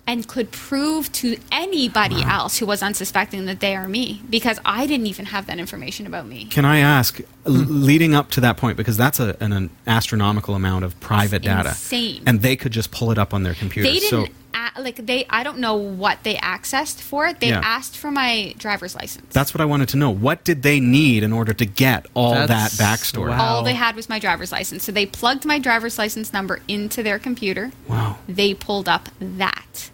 and could prove to anybody else who was unsuspecting that they are me because I didn't even have that information about me. Can I ask, l- leading up to that point, because that's a, an, an astronomical amount of private data, insane. and they could just pull it up on their computer. They didn't a- like they. I don't know what they accessed for it. They Yeah. asked for my driver's license. that's what I wanted to know. What did they need in order to get all That's- that backstory? wow. all they had was my driver's license. So they plugged my driver's license number into their computer. Wow. They pulled up that.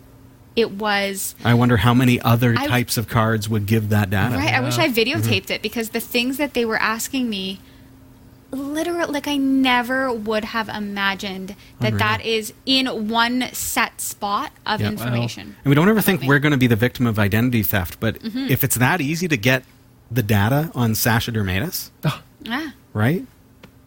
It was I wonder how many other I- types of cards would give that data. right. I wish I Mm-hmm. videotaped it because the things that they were asking me, literally, like I never would have imagined that Unreal. that is in one set spot of Yeah. information. And we don't ever think me. we're going to be the victim of identity theft, but Mm-hmm. if it's that easy to get the data on Sasha Dermitzis, Yeah. right?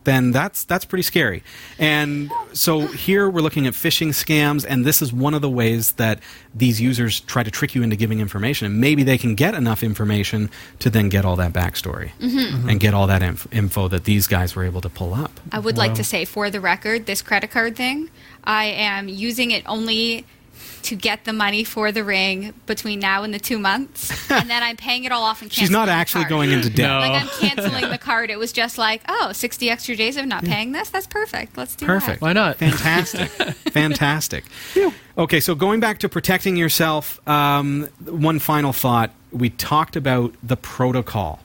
Then that's that's pretty scary. And so here we're looking at phishing scams, and this is one of the ways that these users try to trick you into giving information. And maybe they can get enough information to then get all that backstory Mm-hmm. and get all that inf- info that these guys were able to pull up. I would like to say, for the record, this credit card thing, I am using it only to get the money for the ring between now and the two months, and then I'm paying it all off and She's not the actually card. going into debt. No. Like I'm canceling the card. It was just like, oh, 60 extra days of not paying this. That's perfect. Let's do Perfect. that. Why not? Fantastic. Fantastic. Okay, so going back to protecting yourself, um, one final thought. We talked about the protocol.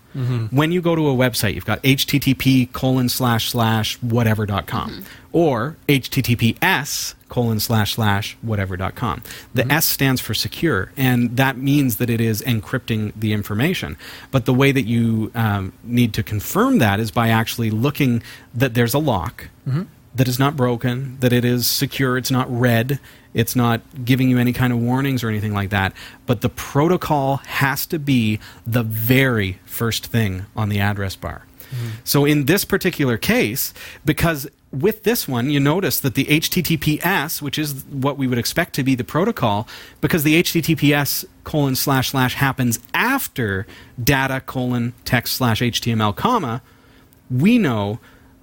When you go to a website, you've got http colon slash slash whatever dot com or https colon slash slash whatever dot com. The mm-hmm. S stands for secure, and that means that it is encrypting the information. But the way that you um, need to confirm that is by actually looking that there's a lock mm-hmm. that is not broken, that it is secure, it's not red, it's not giving you any kind of warnings or anything like that. But the protocol has to be the very first thing on the address bar. Mm-hmm. So in this particular case, because with this one, you notice that the HTTPS, which is what we would expect to be the protocol, because the HTTPS colon slash slash happens after data colon text slash HTML comma, we know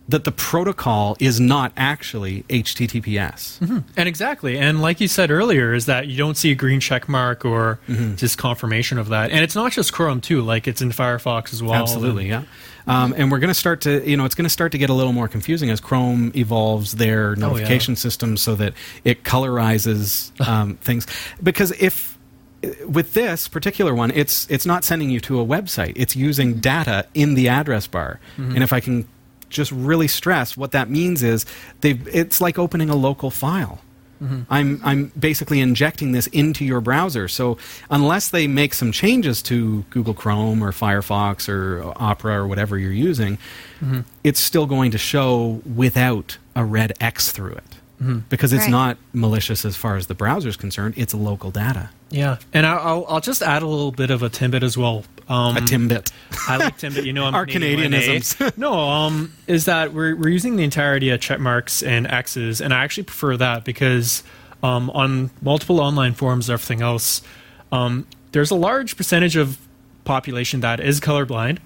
that the protocol is not actually HTTPS. And exactly, and like you said earlier, is that you don't see a green check mark or Mm-hmm. just confirmation of that. And it's not just Chrome too; like it's in Firefox as well. Absolutely, yeah. Um, and we're going to start to, you know, it's going to start to get a little more confusing as Chrome evolves their notification system so that it colorizes um, things. Because if with this particular one, it's it's not sending you to a website; it's using data in the address bar. And if I can just really stress what that means is they it's like opening a local file. Mm-hmm. I'm I'm basically injecting this into your browser. So unless they make some changes to Google Chrome or Firefox or Opera or whatever you're using, mm-hmm. it's still going to show without a red X through it. Because it's Right. not malicious as far as the browser is concerned. It's local data. Yeah, and I- I'll I'll just add a little bit of a Timbit as well. Um, A Timbit. I like Timbit. You know, I'm Our Canadian, eh? Canadianisms. no, um, is that we're we're using the entirety of check marks and X's, and I actually prefer that because um, on multiple online forums and everything else, um, there's a large percentage of population that is colorblind.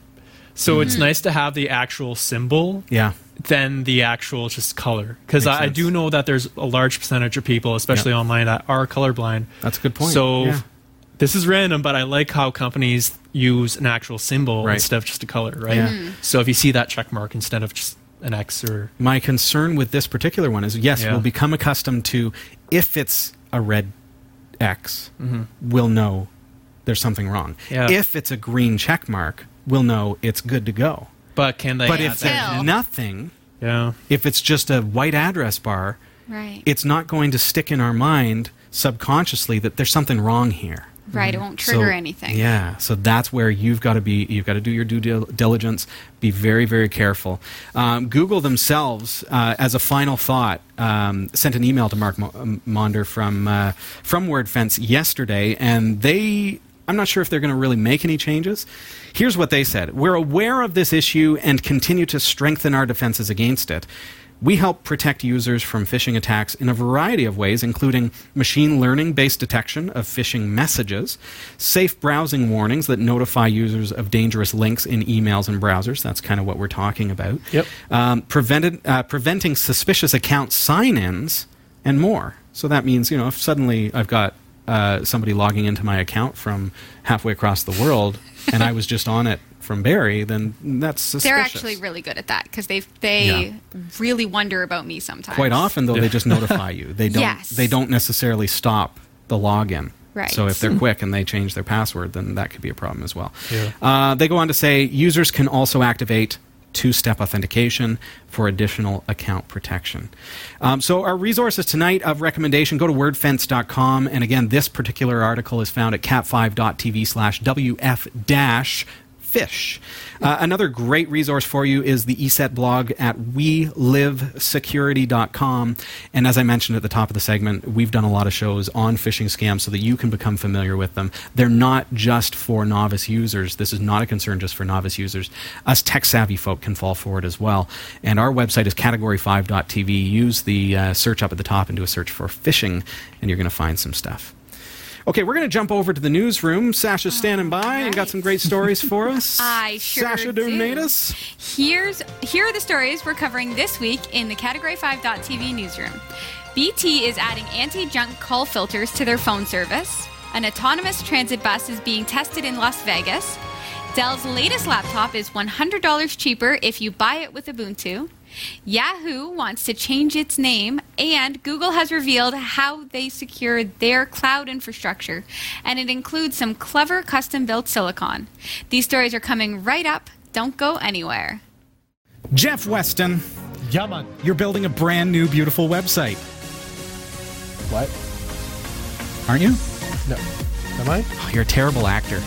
So it's nice to have the actual symbol Yeah. Than the actual just color because I, I do know that there's a large percentage of people, especially Yeah. online, that are colorblind. That's a good point. So Yeah. this is random, but I like how companies use an actual symbol Right. instead of just a color, right? Yeah. Mhm. So if you see that check mark instead of just an X or My concern with this particular one is yes, Yeah. we'll become accustomed to if it's a red X, we'll know there's something wrong. Mm-hmm. Yeah. If it's a green check mark, we'll know it's good to go. But can they but add if that? There's nothing, yeah if it's just a white address bar, Right. it's not going to stick in our mind subconsciously that there's something wrong here. right. It won't trigger So- anything. Yeah, so that's where you've got to be. You've got to do your due dil- diligence. Be very, very careful. Um, Google themselves, uh, as a final thought, um, sent an email to Mark Mo- Maunder from uh, from WordFence yesterday, and they. I'm not sure if they're going to really make any changes. Here's what they said We're aware of this issue and continue to strengthen our defenses against it. We help protect users from phishing attacks in a variety of ways, including machine learning based detection of phishing messages, safe browsing warnings that notify users of dangerous links in emails and browsers. That's kind of what we're talking about. Yep. Um, prevented, uh, preventing suspicious account sign ins, and more. So that means, you know, if suddenly I've got uh, somebody logging into my account from halfway across the world and I was just on it from Barry, then that's suspicious. They're actually really good at that because they they Yeah. really wonder about me sometimes. Quite often, though, they just notify you. They don't. Yes. They don't necessarily stop the login. Right. So if they're quick and they change their password, then that could be a problem as well. Yeah. Uh, they go on to say users can also activate two-step authentication for additional account protection. Um, so our resources tonight of recommendation, go to wordfence.com. And again, this particular article is found at cat5.tv slash wf dash fish. Uh, another great resource for you is the ESET blog at welivesecurity.com. And as I mentioned at the top of the segment, we've done a lot of shows on phishing scams so that you can become familiar with them. They're not just for novice users. This is not a concern just for novice users. Us tech savvy folk can fall for it as well. And our website is category5.tv. Use the uh, search up at the top and do a search for phishing, and you're going to find some stuff. Okay, we're going to jump over to the newsroom. Sasha's oh, standing by and got some great stories for us. I sure do. Sasha do. Donatus. Here's here are the stories we're covering this week in the Category 5.tv newsroom. BT is adding anti-junk call filters to their phone service. An autonomous transit bus is being tested in Las Vegas. Dell's latest laptop is $100 cheaper if you buy it with Ubuntu. Yahoo wants to change its name, and Google has revealed how they secure their cloud infrastructure, and it includes some clever custom built silicon. These stories are coming right up. Don't go anywhere. Jeff Weston, Yeah, you're building a brand new, beautiful website, What? aren't you? No. Am I? Oh, you're a terrible actor.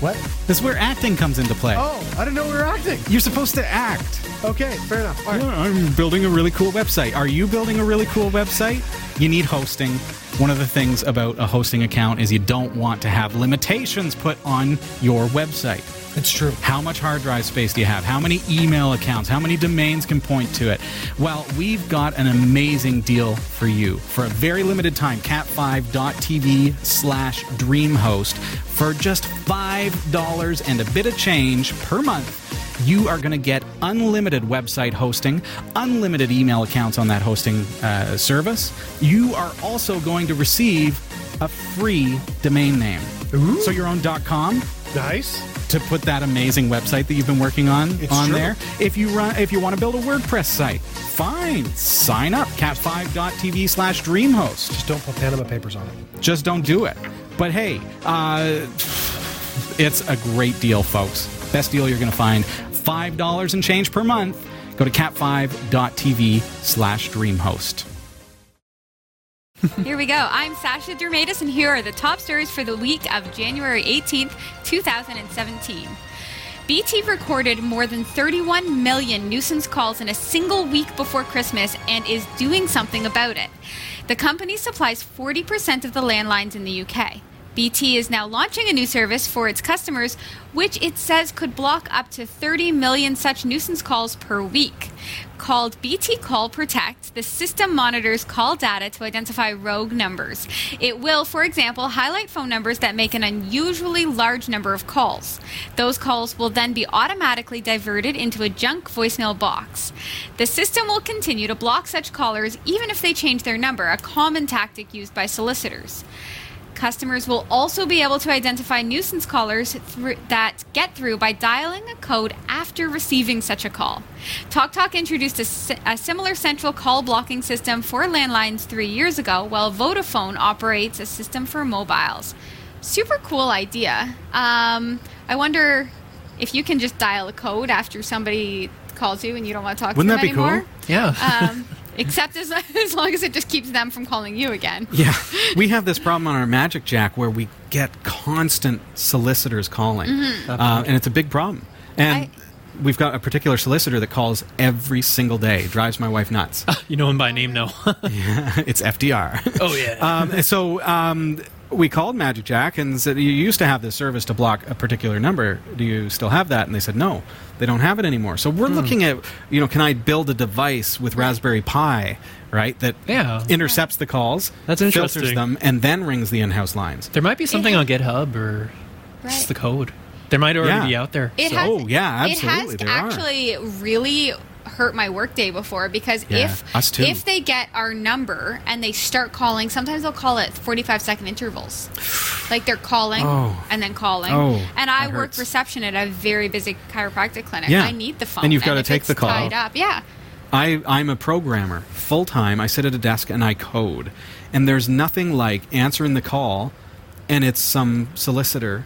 What? This is where acting comes into play. Oh, I didn't know we were acting. You're supposed to act. Okay, fair enough. All right. Yeah, I'm building a really cool website. Are you building a really cool website? You need hosting. One of the things about a hosting account is you don't want to have limitations put on your website. It's true. How much hard drive space do you have? How many email accounts? How many domains can point to it? Well, we've got an amazing deal for you. For a very limited time, cat5.tv slash dreamhost for just $5 and a bit of change per month. You are going to get unlimited website hosting, unlimited email accounts on that hosting uh, service. You are also going to receive a free domain name. So your own .com, Nice. to put that amazing website that you've been working on It's on true. there. If you run, if you want to build a WordPress site, fine, sign up cat5.tv slash dreamhost. Just don't put Panama Papers on it. Just don't do it. But hey, uh, it's a great deal, folks. Best deal you're going to find. Five dollars and change per month. Go to cat5.tv slash dreamhost. Here we go. I'm Sasha Dermitzis, and here are the top stories for the week of January 18th, 2017. BT recorded more than 31 million nuisance calls in a single week before Christmas and is doing something about it. The company supplies 40% of the landlines in the UK. BT is now launching a new service for its customers, which it says could block up to 30 million such nuisance calls per week. Called BT Call Protect, the system monitors call data to identify rogue numbers. It will, for example, highlight phone numbers that make an unusually large number of calls. Those calls will then be automatically diverted into a junk voicemail box. The system will continue to block such callers even if they change their number, a common tactic used by solicitors. Customers will also be able to identify nuisance callers thr- that get through by dialing a code after receiving such a call. TalkTalk introduced a, si- a similar central call blocking system for landlines three years ago, while Vodafone operates a system for mobiles. Super cool idea. Um, I wonder if you can just dial a code after somebody calls you and you don't want to talk Wouldn't to that them be cool? anymore. Yeah. Um, except as, as long as it just keeps them from calling you again. Yeah, we have this problem on our Magic Jack where we get constant solicitors calling, uh, and it's a big problem. And I- we've got a particular solicitor that calls every single day, drives my wife nuts. you know him by name now. it's FDR. oh yeah. um, so um, we called Magic Jack and said, "You used to have this service to block a particular number. Do you still have that?" And they said, "No, they don't have it anymore." So Hmm. we're looking at, you know, can I build a device with Raspberry Pi, right, that Yeah. intercepts the calls, That's interesting. filters them, and then rings the in-house lines. there might be something ha- on GitHub or just the code. There might already Yeah. be out there. It So- has, oh, yeah, It has there are. actually really hurt my workday before because Yeah, if if they get our number and they start calling, sometimes they'll call at 45 second intervals. Like they're calling Oh. and then calling. Oh, and I work reception at a very busy chiropractic clinic. Yeah. I need the phone. And you've gotta if take the call. Tied up. Yeah. I, I'm a programmer full time. I sit at a desk and I code. And there's nothing like answering the call and it's some solicitor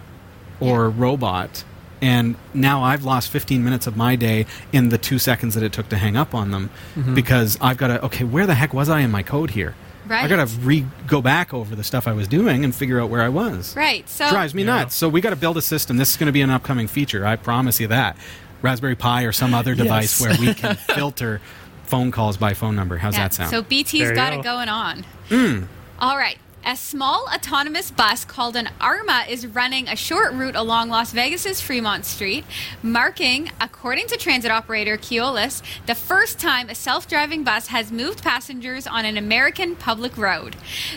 or robot. And now I've lost 15 minutes of my day in the two seconds that it took to hang up on them because I've got to, okay, where the heck was I in my code here? Right. I Right. got to re go back over the stuff I was doing and figure out where I was. Right. So Drives me Yeah. nuts. So we got to build a system. This is going to be an upcoming feature. I promise you that. Raspberry Pi or some other device Yes. where we can filter phone calls by phone number. How's Yeah, that sound? So BT's got go. it going on. Hmm. All right. A small autonomous bus called an ARMA is running a short route along Las Vegas's Fremont Street, marking, according to transit operator Keolis, the first time a self-driving bus has moved passengers on an American public road.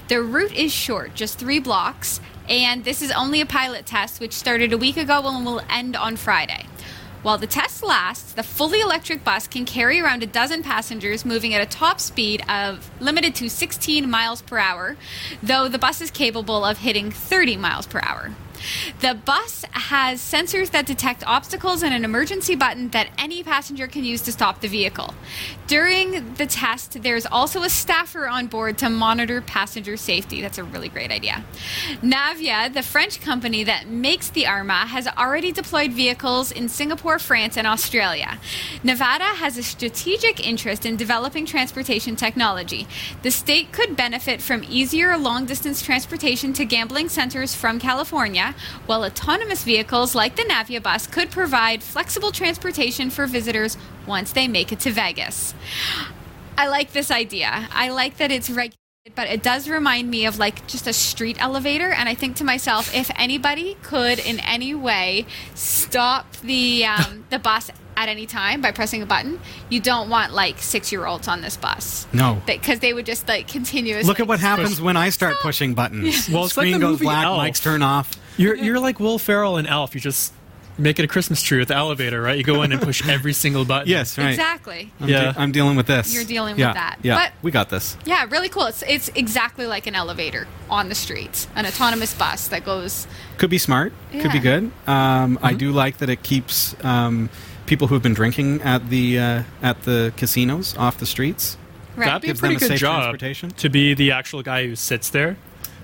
The route is short, just three blocks, and this is only a pilot test, which started a week ago and will end on Friday. While the test lasts, the fully electric bus can carry around a dozen passengers moving at a top speed of limited to 16 miles per hour, though the bus is capable of hitting 30 miles per hour. The bus has sensors that detect obstacles and an emergency button that any passenger can use to stop the vehicle. During the test, there's also a staffer on board to monitor passenger safety. That's a really great idea. Navya, the French company that makes the Arma, has already deployed vehicles in Singapore, France, and Australia. Nevada has a strategic interest in developing transportation technology. The state could benefit from easier long distance transportation to gambling centers from California, while autonomous vehicles like the Navya bus could provide flexible transportation for visitors once they make it to Vegas. I like this idea. I like that it's regulated, But it does remind me of like just a street elevator, and I think to myself, if anybody could in any way stop the um, the bus at any time by pressing a button, you don't want like six year olds on this bus. No. because they would just like continuously. Look at what happens when I start pushing buttons. Well, it's like Screen the goes movie black, Elf. mics turn off. You're you're like Will Ferrell and Elf. You just make it a Christmas tree with the elevator, right? You go in and push every single button. Yes, right. Exactly. I'm, Yeah. de- I'm dealing with this. You're dealing with that. Yeah, But- we got this. Yeah, really cool. It's it's exactly like an elevator on the street, an autonomous bus that goes. Could be smart. Could be good. Um, Mm-hmm. I do like that it keeps um, people who have been drinking at the uh, at the casinos off the streets. Right. That'd be a pretty a good job to be the actual guy who sits there,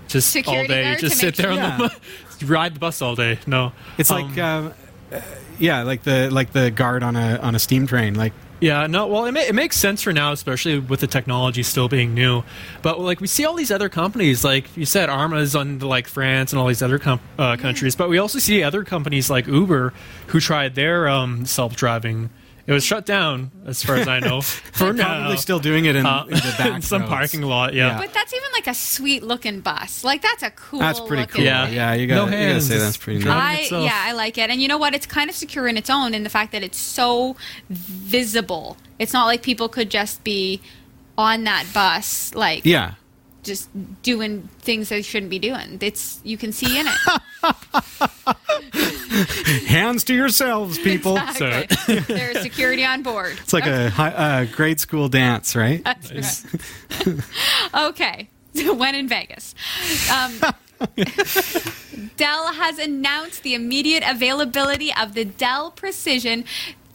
just Security all day, just sit make there on the bu- ride the bus all day. No, It's Um, like, uh, yeah, like the like the guard on a on a steam train. Like, Yeah, no. Well, it, ma- it makes sense for now, especially with the technology still being new. But like we see all these other companies, like you said, Arma's on like France and all these other com- uh, countries. But we also see other companies like Uber who tried their um, self-driving. It was shut down, as far as I know. for now, probably still doing it in, Uh, in the back in some roads. parking lot. Yeah. Yeah. But that's even like a sweet looking bus. Like that's a cool. That's pretty cool. Yeah. Yeah, you No got to say that's pretty drive. neat. I yeah, I like it. And you know what? It's kind of secure in its own in the fact that it's so visible. It's not like people could just be on that bus like Yeah. Just doing things they shouldn't be doing. It's you can see in it. Hands to yourselves, people. Exactly. There's security on board. It's like a hi- uh, grade school dance, right? That's right. okay. when in Vegas. Um, Dell has announced the immediate availability of the Dell Precision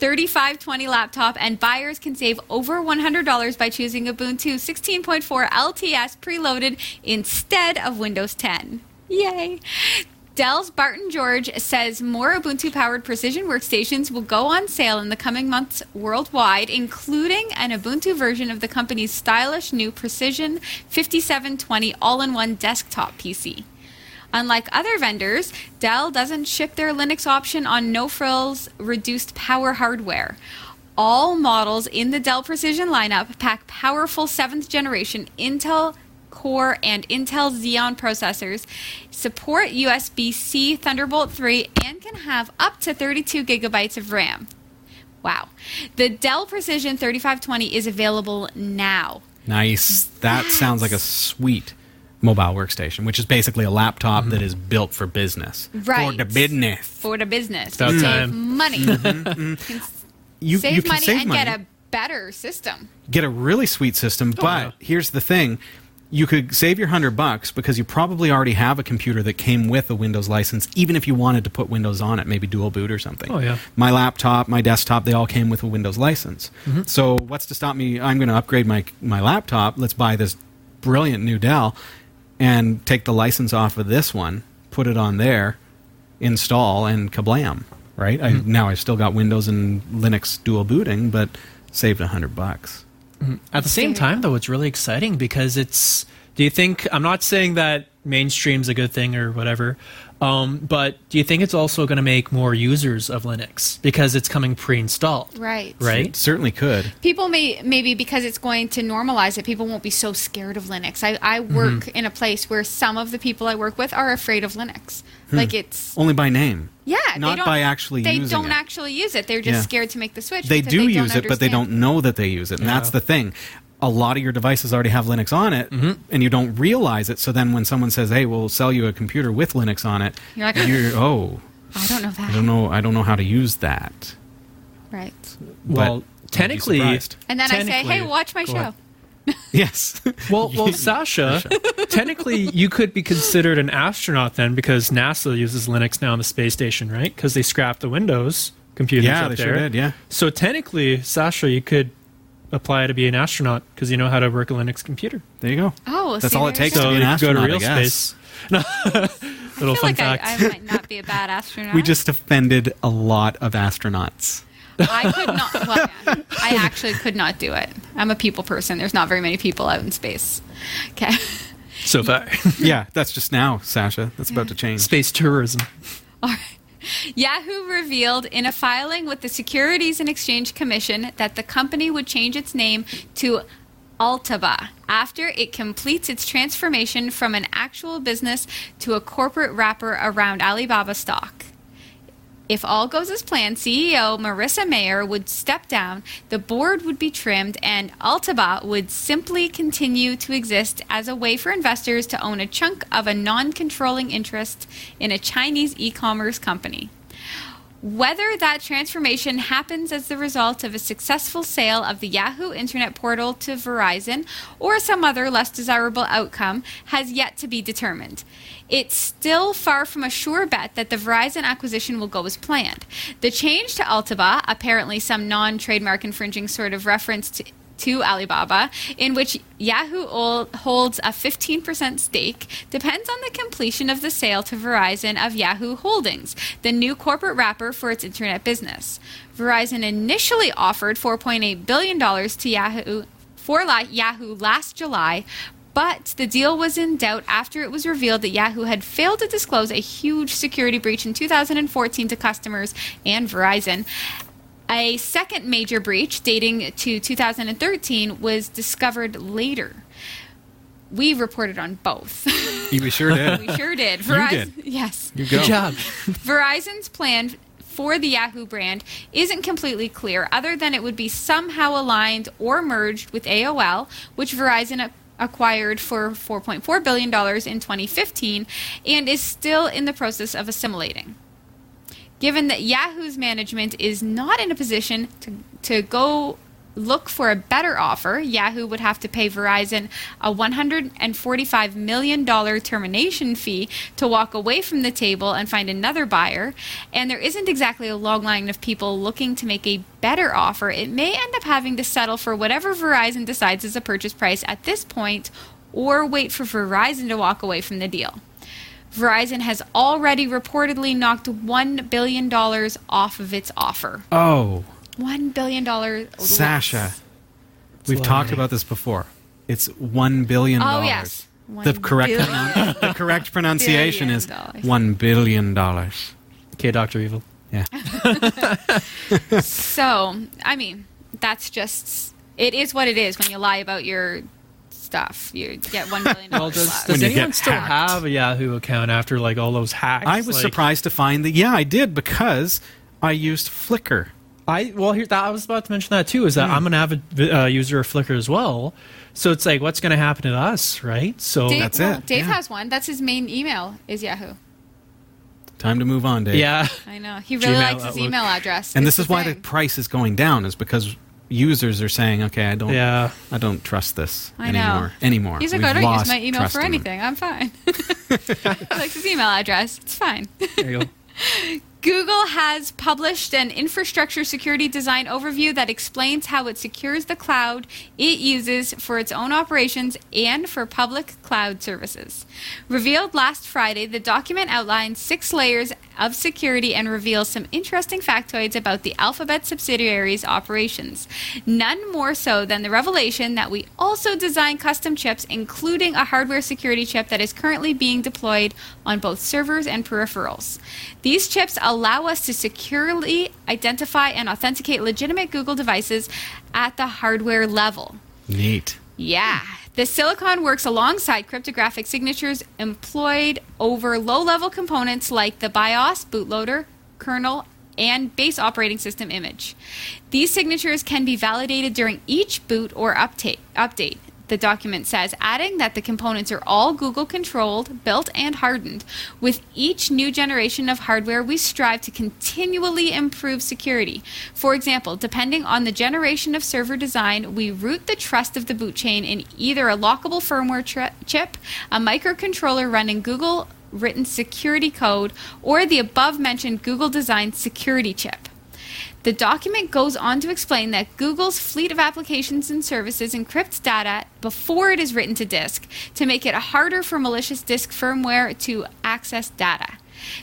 3520 laptop, and buyers can save over $100 by choosing Ubuntu 16.4 LTS preloaded instead of Windows 10. Yay! Dell's Barton George says more Ubuntu powered precision workstations will go on sale in the coming months worldwide, including an Ubuntu version of the company's stylish new Precision 5720 all in one desktop PC. Unlike other vendors, Dell doesn't ship their Linux option on no frills reduced power hardware. All models in the Dell Precision lineup pack powerful 7th generation Intel Core and Intel Xeon processors, support USB C Thunderbolt 3, and can have up to 32 gigabytes of RAM. Wow. The Dell Precision 3520 is available now. Nice. That sounds like a sweet mobile workstation, which is basically a laptop that mm-hmm. is built for business. Right. For the business. For the business. About Save time. money. Mm-hmm. Can You, save you can money save and money. get a better system. get a really sweet system, oh, but yeah. here's the thing. You could save your hundred bucks because you probably already have a computer that came with a Windows license, even if you wanted to put Windows on it, maybe dual boot or something. Oh, yeah. My laptop, my desktop, they all came with a Windows license. Mm-hmm. So what's to stop me? I'm going to upgrade my my laptop. Let's buy this brilliant new Dell and take the license off of this one, put it on there, install, and kablam! Right? I, Mm-hmm. now I've still got Windows and Linux dual booting, but saved a hundred bucks. At the same time, though, it's really exciting because it's. Do you think? I'm not saying that mainstream's a good thing or whatever, um, but do you think it's also going to make more users of Linux because it's coming pre-installed? Right. Right. Certainly could. People may maybe because it's going to normalize it, people won't be so scared of Linux. I, I work in a place where some of the people I work with are afraid of Linux. Like it's Only by name. yeah, Not they don't, by actually they using don't it. actually use it. They're just Yeah. scared to make the switch. They do they use it, but they don't know that they use it. And that's the thing. A lot of your devices already have Linux on it, mm-hmm. and you don't realize it. So then when someone says, hey, we'll sell you a computer with Linux on it, You're like, you're, oh, I don't know that. I don't know, I don't know how to use that. Right. Well, But you'd technically. And then I say, hey, watch my show. ahead. Yes. Well, well, Sasha, technically, you could be considered an astronaut then, because NASA uses Linux now on the space station, right? Because they scrapped the Windows computers yeah, up they there. sure did, yeah. So technically, Sasha, you could apply to be an astronaut because you know how to work a Linux computer. There you go. Oh, That's see, all it there's takes to be an you could go to real I guess. space. No, I little feel fun like fact. I might not be a bad astronaut. We just offended a lot of astronauts. I could not. Well, yeah, I actually could not do it. I'm a people person. There's not very many people out in space. Okay. so far, yeah, that's just now, Sasha. That's about to change. space tourism. All right. Yahoo revealed in a filing with the Securities and Exchange Commission that the company would change its name to Altaba after it completes its transformation from an actual business to a corporate wrapper around Alibaba stock. If all goes as planned, CEO Marissa Mayer would step down, the board would be trimmed, and Altaba would simply continue to exist as a way for investors to own a chunk of a non controlling interest in a Chinese e commerce company. Whether that transformation happens as the result of a successful sale of the Yahoo Internet portal to Verizon or some other less desirable outcome has yet to be determined. It's still far from a sure bet that the Verizon acquisition will go as planned. The change to Altaba, apparently some non trademark infringing sort of reference to to Alibaba, in which Yahoo holds a 15% stake, depends on the completion of the sale to Verizon of Yahoo Holdings, the new corporate wrapper for its internet business. Verizon initially offered $4.8 billion to Yahoo for Yahoo last July, but the deal was in doubt after it was revealed that Yahoo had failed to disclose a huge security breach in 2014 to customers and Verizon. A second major breach, dating to 2013, was discovered later. We reported on both. You sure did. we sure did. You Verizon, did. yes. You go. Good job. Verizon's plan for the Yahoo brand isn't completely clear, other than it would be somehow aligned or merged with AOL, which Verizon acquired for $4.4 billion in 2015 and is still in the process of assimilating. Given that Yahoo's management is not in a position to, to go look for a better offer, Yahoo would have to pay Verizon a $145 million termination fee to walk away from the table and find another buyer. And there isn't exactly a long line of people looking to make a better offer. It may end up having to settle for whatever Verizon decides is a purchase price at this point or wait for Verizon to walk away from the deal. Verizon has already reportedly knocked $1 billion off of its offer. Oh, $1 billion. less. Sasha. We've a talked money. about this before. It's $1 billion. Oh, yes. The correct billion- pronoun- the correct pronunciation is one billion dollars. Okay, Doctor Evil. Yeah. So, I mean, that's just, it is what it is when you lie about your stuff. You get $1 billion Well, does, does anyone still hacked. have a Yahoo account after like all those hacks? I was Like, surprised to find that. Yeah, I did because I used Flickr. I well, here that I was about to mention that too. Is that I'm an avid uh, user of Flickr as well. So it's like, what's going to happen to us, right? So Dave, That's well, it, Dave yeah. has one. That's his main email, is Yahoo. Time to move on, Dave. yeah, I know. He really Gmail, likes his Outlook. email address. And It's this is why the price is going down, is because users are saying, "Okay, I don't, yeah. I don't trust this I know. anymore. Anymore." He's like, We've I don't use my email for in them." anything. I'm fine. he likes his email address. It's fine. There you go. Google has published an infrastructure security design overview that explains how it secures the cloud it uses for its own operations and for public cloud services. Revealed last Friday, the document outlines six layers of security and reveals some interesting factoids about the Alphabet subsidiary's operations. None more so than the revelation that we also design custom chips, including a hardware security chip that is currently being deployed on both servers and peripherals. These chips allow us to securely identify and authenticate legitimate Google devices at the hardware level. Neat. Yeah. The silicon works alongside cryptographic signatures employed over low level components like the BIOS, bootloader, kernel, and base operating system image. These signatures can be validated during each boot or update. update. The document says, adding that the components are all Google controlled, built, and hardened. With each new generation of hardware, we strive to continually improve security. For example, depending on the generation of server design, we root the trust of the boot chain in either a lockable firmware tri- chip, a microcontroller running Google written security code, or the above mentioned Google designed security chip. The document goes on to explain that Google's fleet of applications and services encrypts data before it is written to disk to make it harder for malicious disk firmware to access data.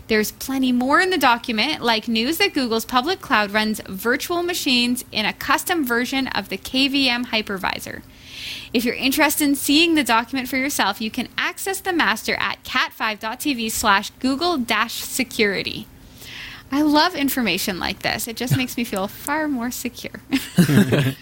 There's plenty more in the document, like news that Google's public cloud runs virtual machines in a custom version of the KVM hypervisor. If you're interested in seeing the document for yourself, you can access the master at cat5.tv slash google security. I love information like this. It just makes me feel far more secure.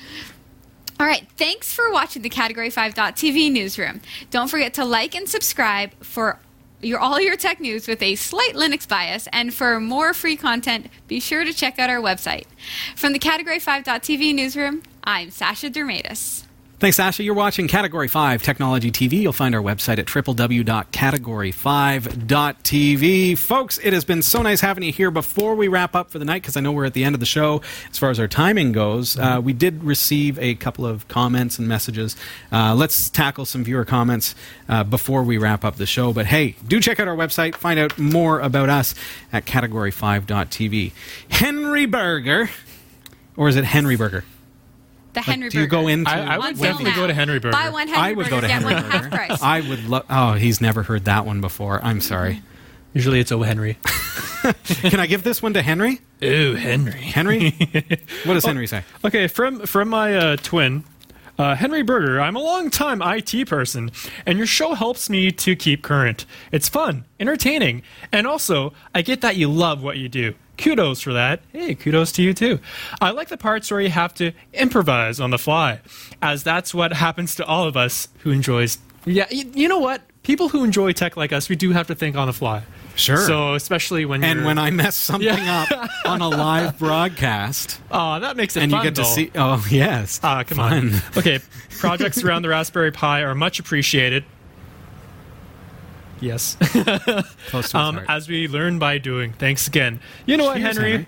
All right, thanks for watching the Category 5.tv newsroom. Don't forget to like and subscribe for your all your tech news with a slight Linux bias and for more free content, be sure to check out our website. From the Category 5.tv newsroom, I'm Sasha Dermitzis. Thanks, Asha. You're watching Category 5 Technology TV. You'll find our website at www.category5.tv. Folks, it has been so nice having you here before we wrap up for the night because I know we're at the end of the show as far as our timing goes. Uh, we did receive a couple of comments and messages. Uh, let's tackle some viewer comments uh, before we wrap up the show. But hey, do check out our website. Find out more about us at category5.tv. Henry Berger, or is it Henry Berger? The Henry do you go Burger. into? I- I would definitely go to Henry Burger. Buy one Henry I would go to Henry one half Burger. price. I would love. Oh, he's never heard that one before. I'm sorry. Usually it's O. Henry. Can I give this one to Henry? Ooh, Henry. Henry, what does Henry say? Okay, from from my uh, twin, uh, Henry Berger. I'm a long-time IT person, and your show helps me to keep current. It's fun, entertaining, and also I get that you love what you do. Kudos for that. Hey, kudos to you too. I like the parts where you have to improvise on the fly, as that's what happens to all of us who enjoys. Yeah, you, you know what? People who enjoy tech like us, we do have to think on the fly. Sure. So especially when And when I mess something Yeah. up on a live broadcast, oh, that makes it and fun, you get to see, oh yes, Ah, come Fun. on. Okay, projects around the Raspberry Pi are much appreciated. Yes. Close to um, as we learn by doing. Thanks again. You know what, Cheers, Henry? Henry.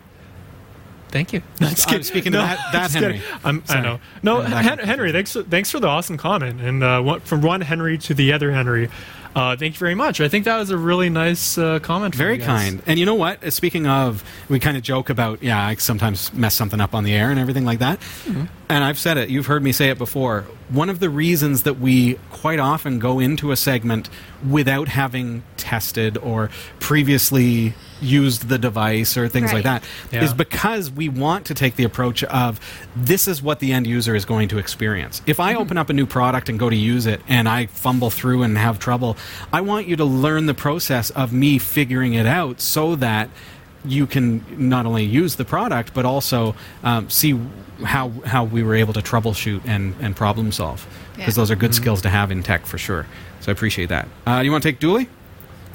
Thank you. No, just I'm speaking to No, that- that just Henry. I'm, I know. No, Hen- Henry, thanks, thanks for the awesome comment. And uh, one, from one Henry to the other Henry, uh, thank you very much. I think that was a really nice uh, comment. Very kind. And you know what? Uh, Speaking of, we kind of joke about, yeah, I sometimes mess something up on the air and everything like that. Mm-hmm. And I've said it, you've heard me say it before. One of the reasons that we quite often go into a segment without having tested or previously used the device or things like Right. that is Yeah. because we want to take the approach of this is what the end user is going to experience. If I mm-hmm. open up a new product and go to use it and I fumble through and have trouble, I want you to learn the process of me figuring it out so that you can not only use the product but also um, see how how we were able to troubleshoot and, and problem solve because Yeah. those are good skills to have in tech for sure. So I appreciate that. Uh, you want to take Dooley?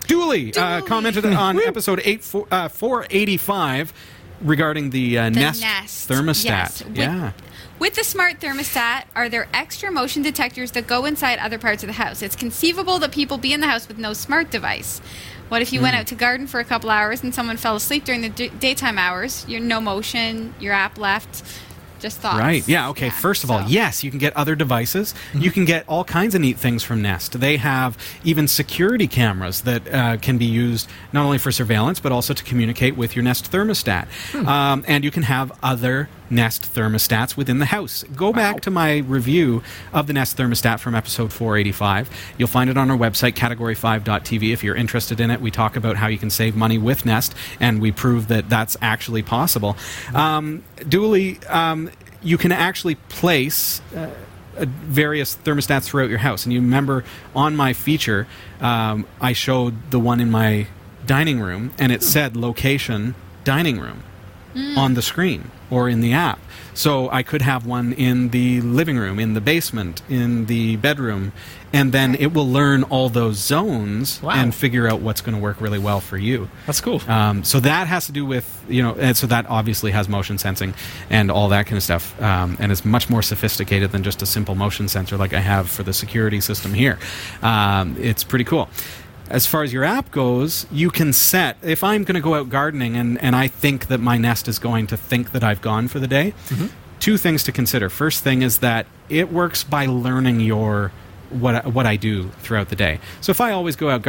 Dooley, Uh, commented on episode eight four, uh, 485 regarding the, uh, The Nest, Nest. thermostat. Yes. With- Yeah. With the smart thermostat, are there extra motion detectors that go inside other parts of the house? It's conceivable that people be in the house with no smart device. What if you Hmm. went out to garden for a couple hours and someone fell asleep during the d- daytime hours? You're no motion, your app left. Just thoughts. Right. Yeah. Okay. First of all, so- yes, you can get other devices. You can get all kinds of neat things from Nest. They have even security cameras that uh, can be used not only for surveillance but also to communicate with your Nest thermostat. Um, and you can have other Nest thermostats within the house. Go back to my review of the Nest thermostat from episode 485. You'll find it on our website, category5.tv. If you're interested in it, we talk about how you can save money with Nest, and we prove that that's actually possible. Um, um, you can actually place. Uh, various thermostats throughout your house. And you remember on my feature, um, I showed the one in my dining room, and it said location dining room on the screen or in the app. So I could have one in the living room, in the basement, in the bedroom, and then it will learn all those zones Wow. and figure out what's going to work really well for you. That's cool. Um, so that has to do with you know, and so that obviously has motion sensing and all that kind of stuff, um, and it's much more sophisticated than just a simple motion sensor like I have for the security system here. Um, it's pretty cool. As far as your app goes, you can set if I'm going to go out gardening and, and I think that my Nest is going to think that I've gone for the day. Mm-hmm. Two things to consider. First thing is that it works by learning your what I- what I do throughout the day. So if I always go out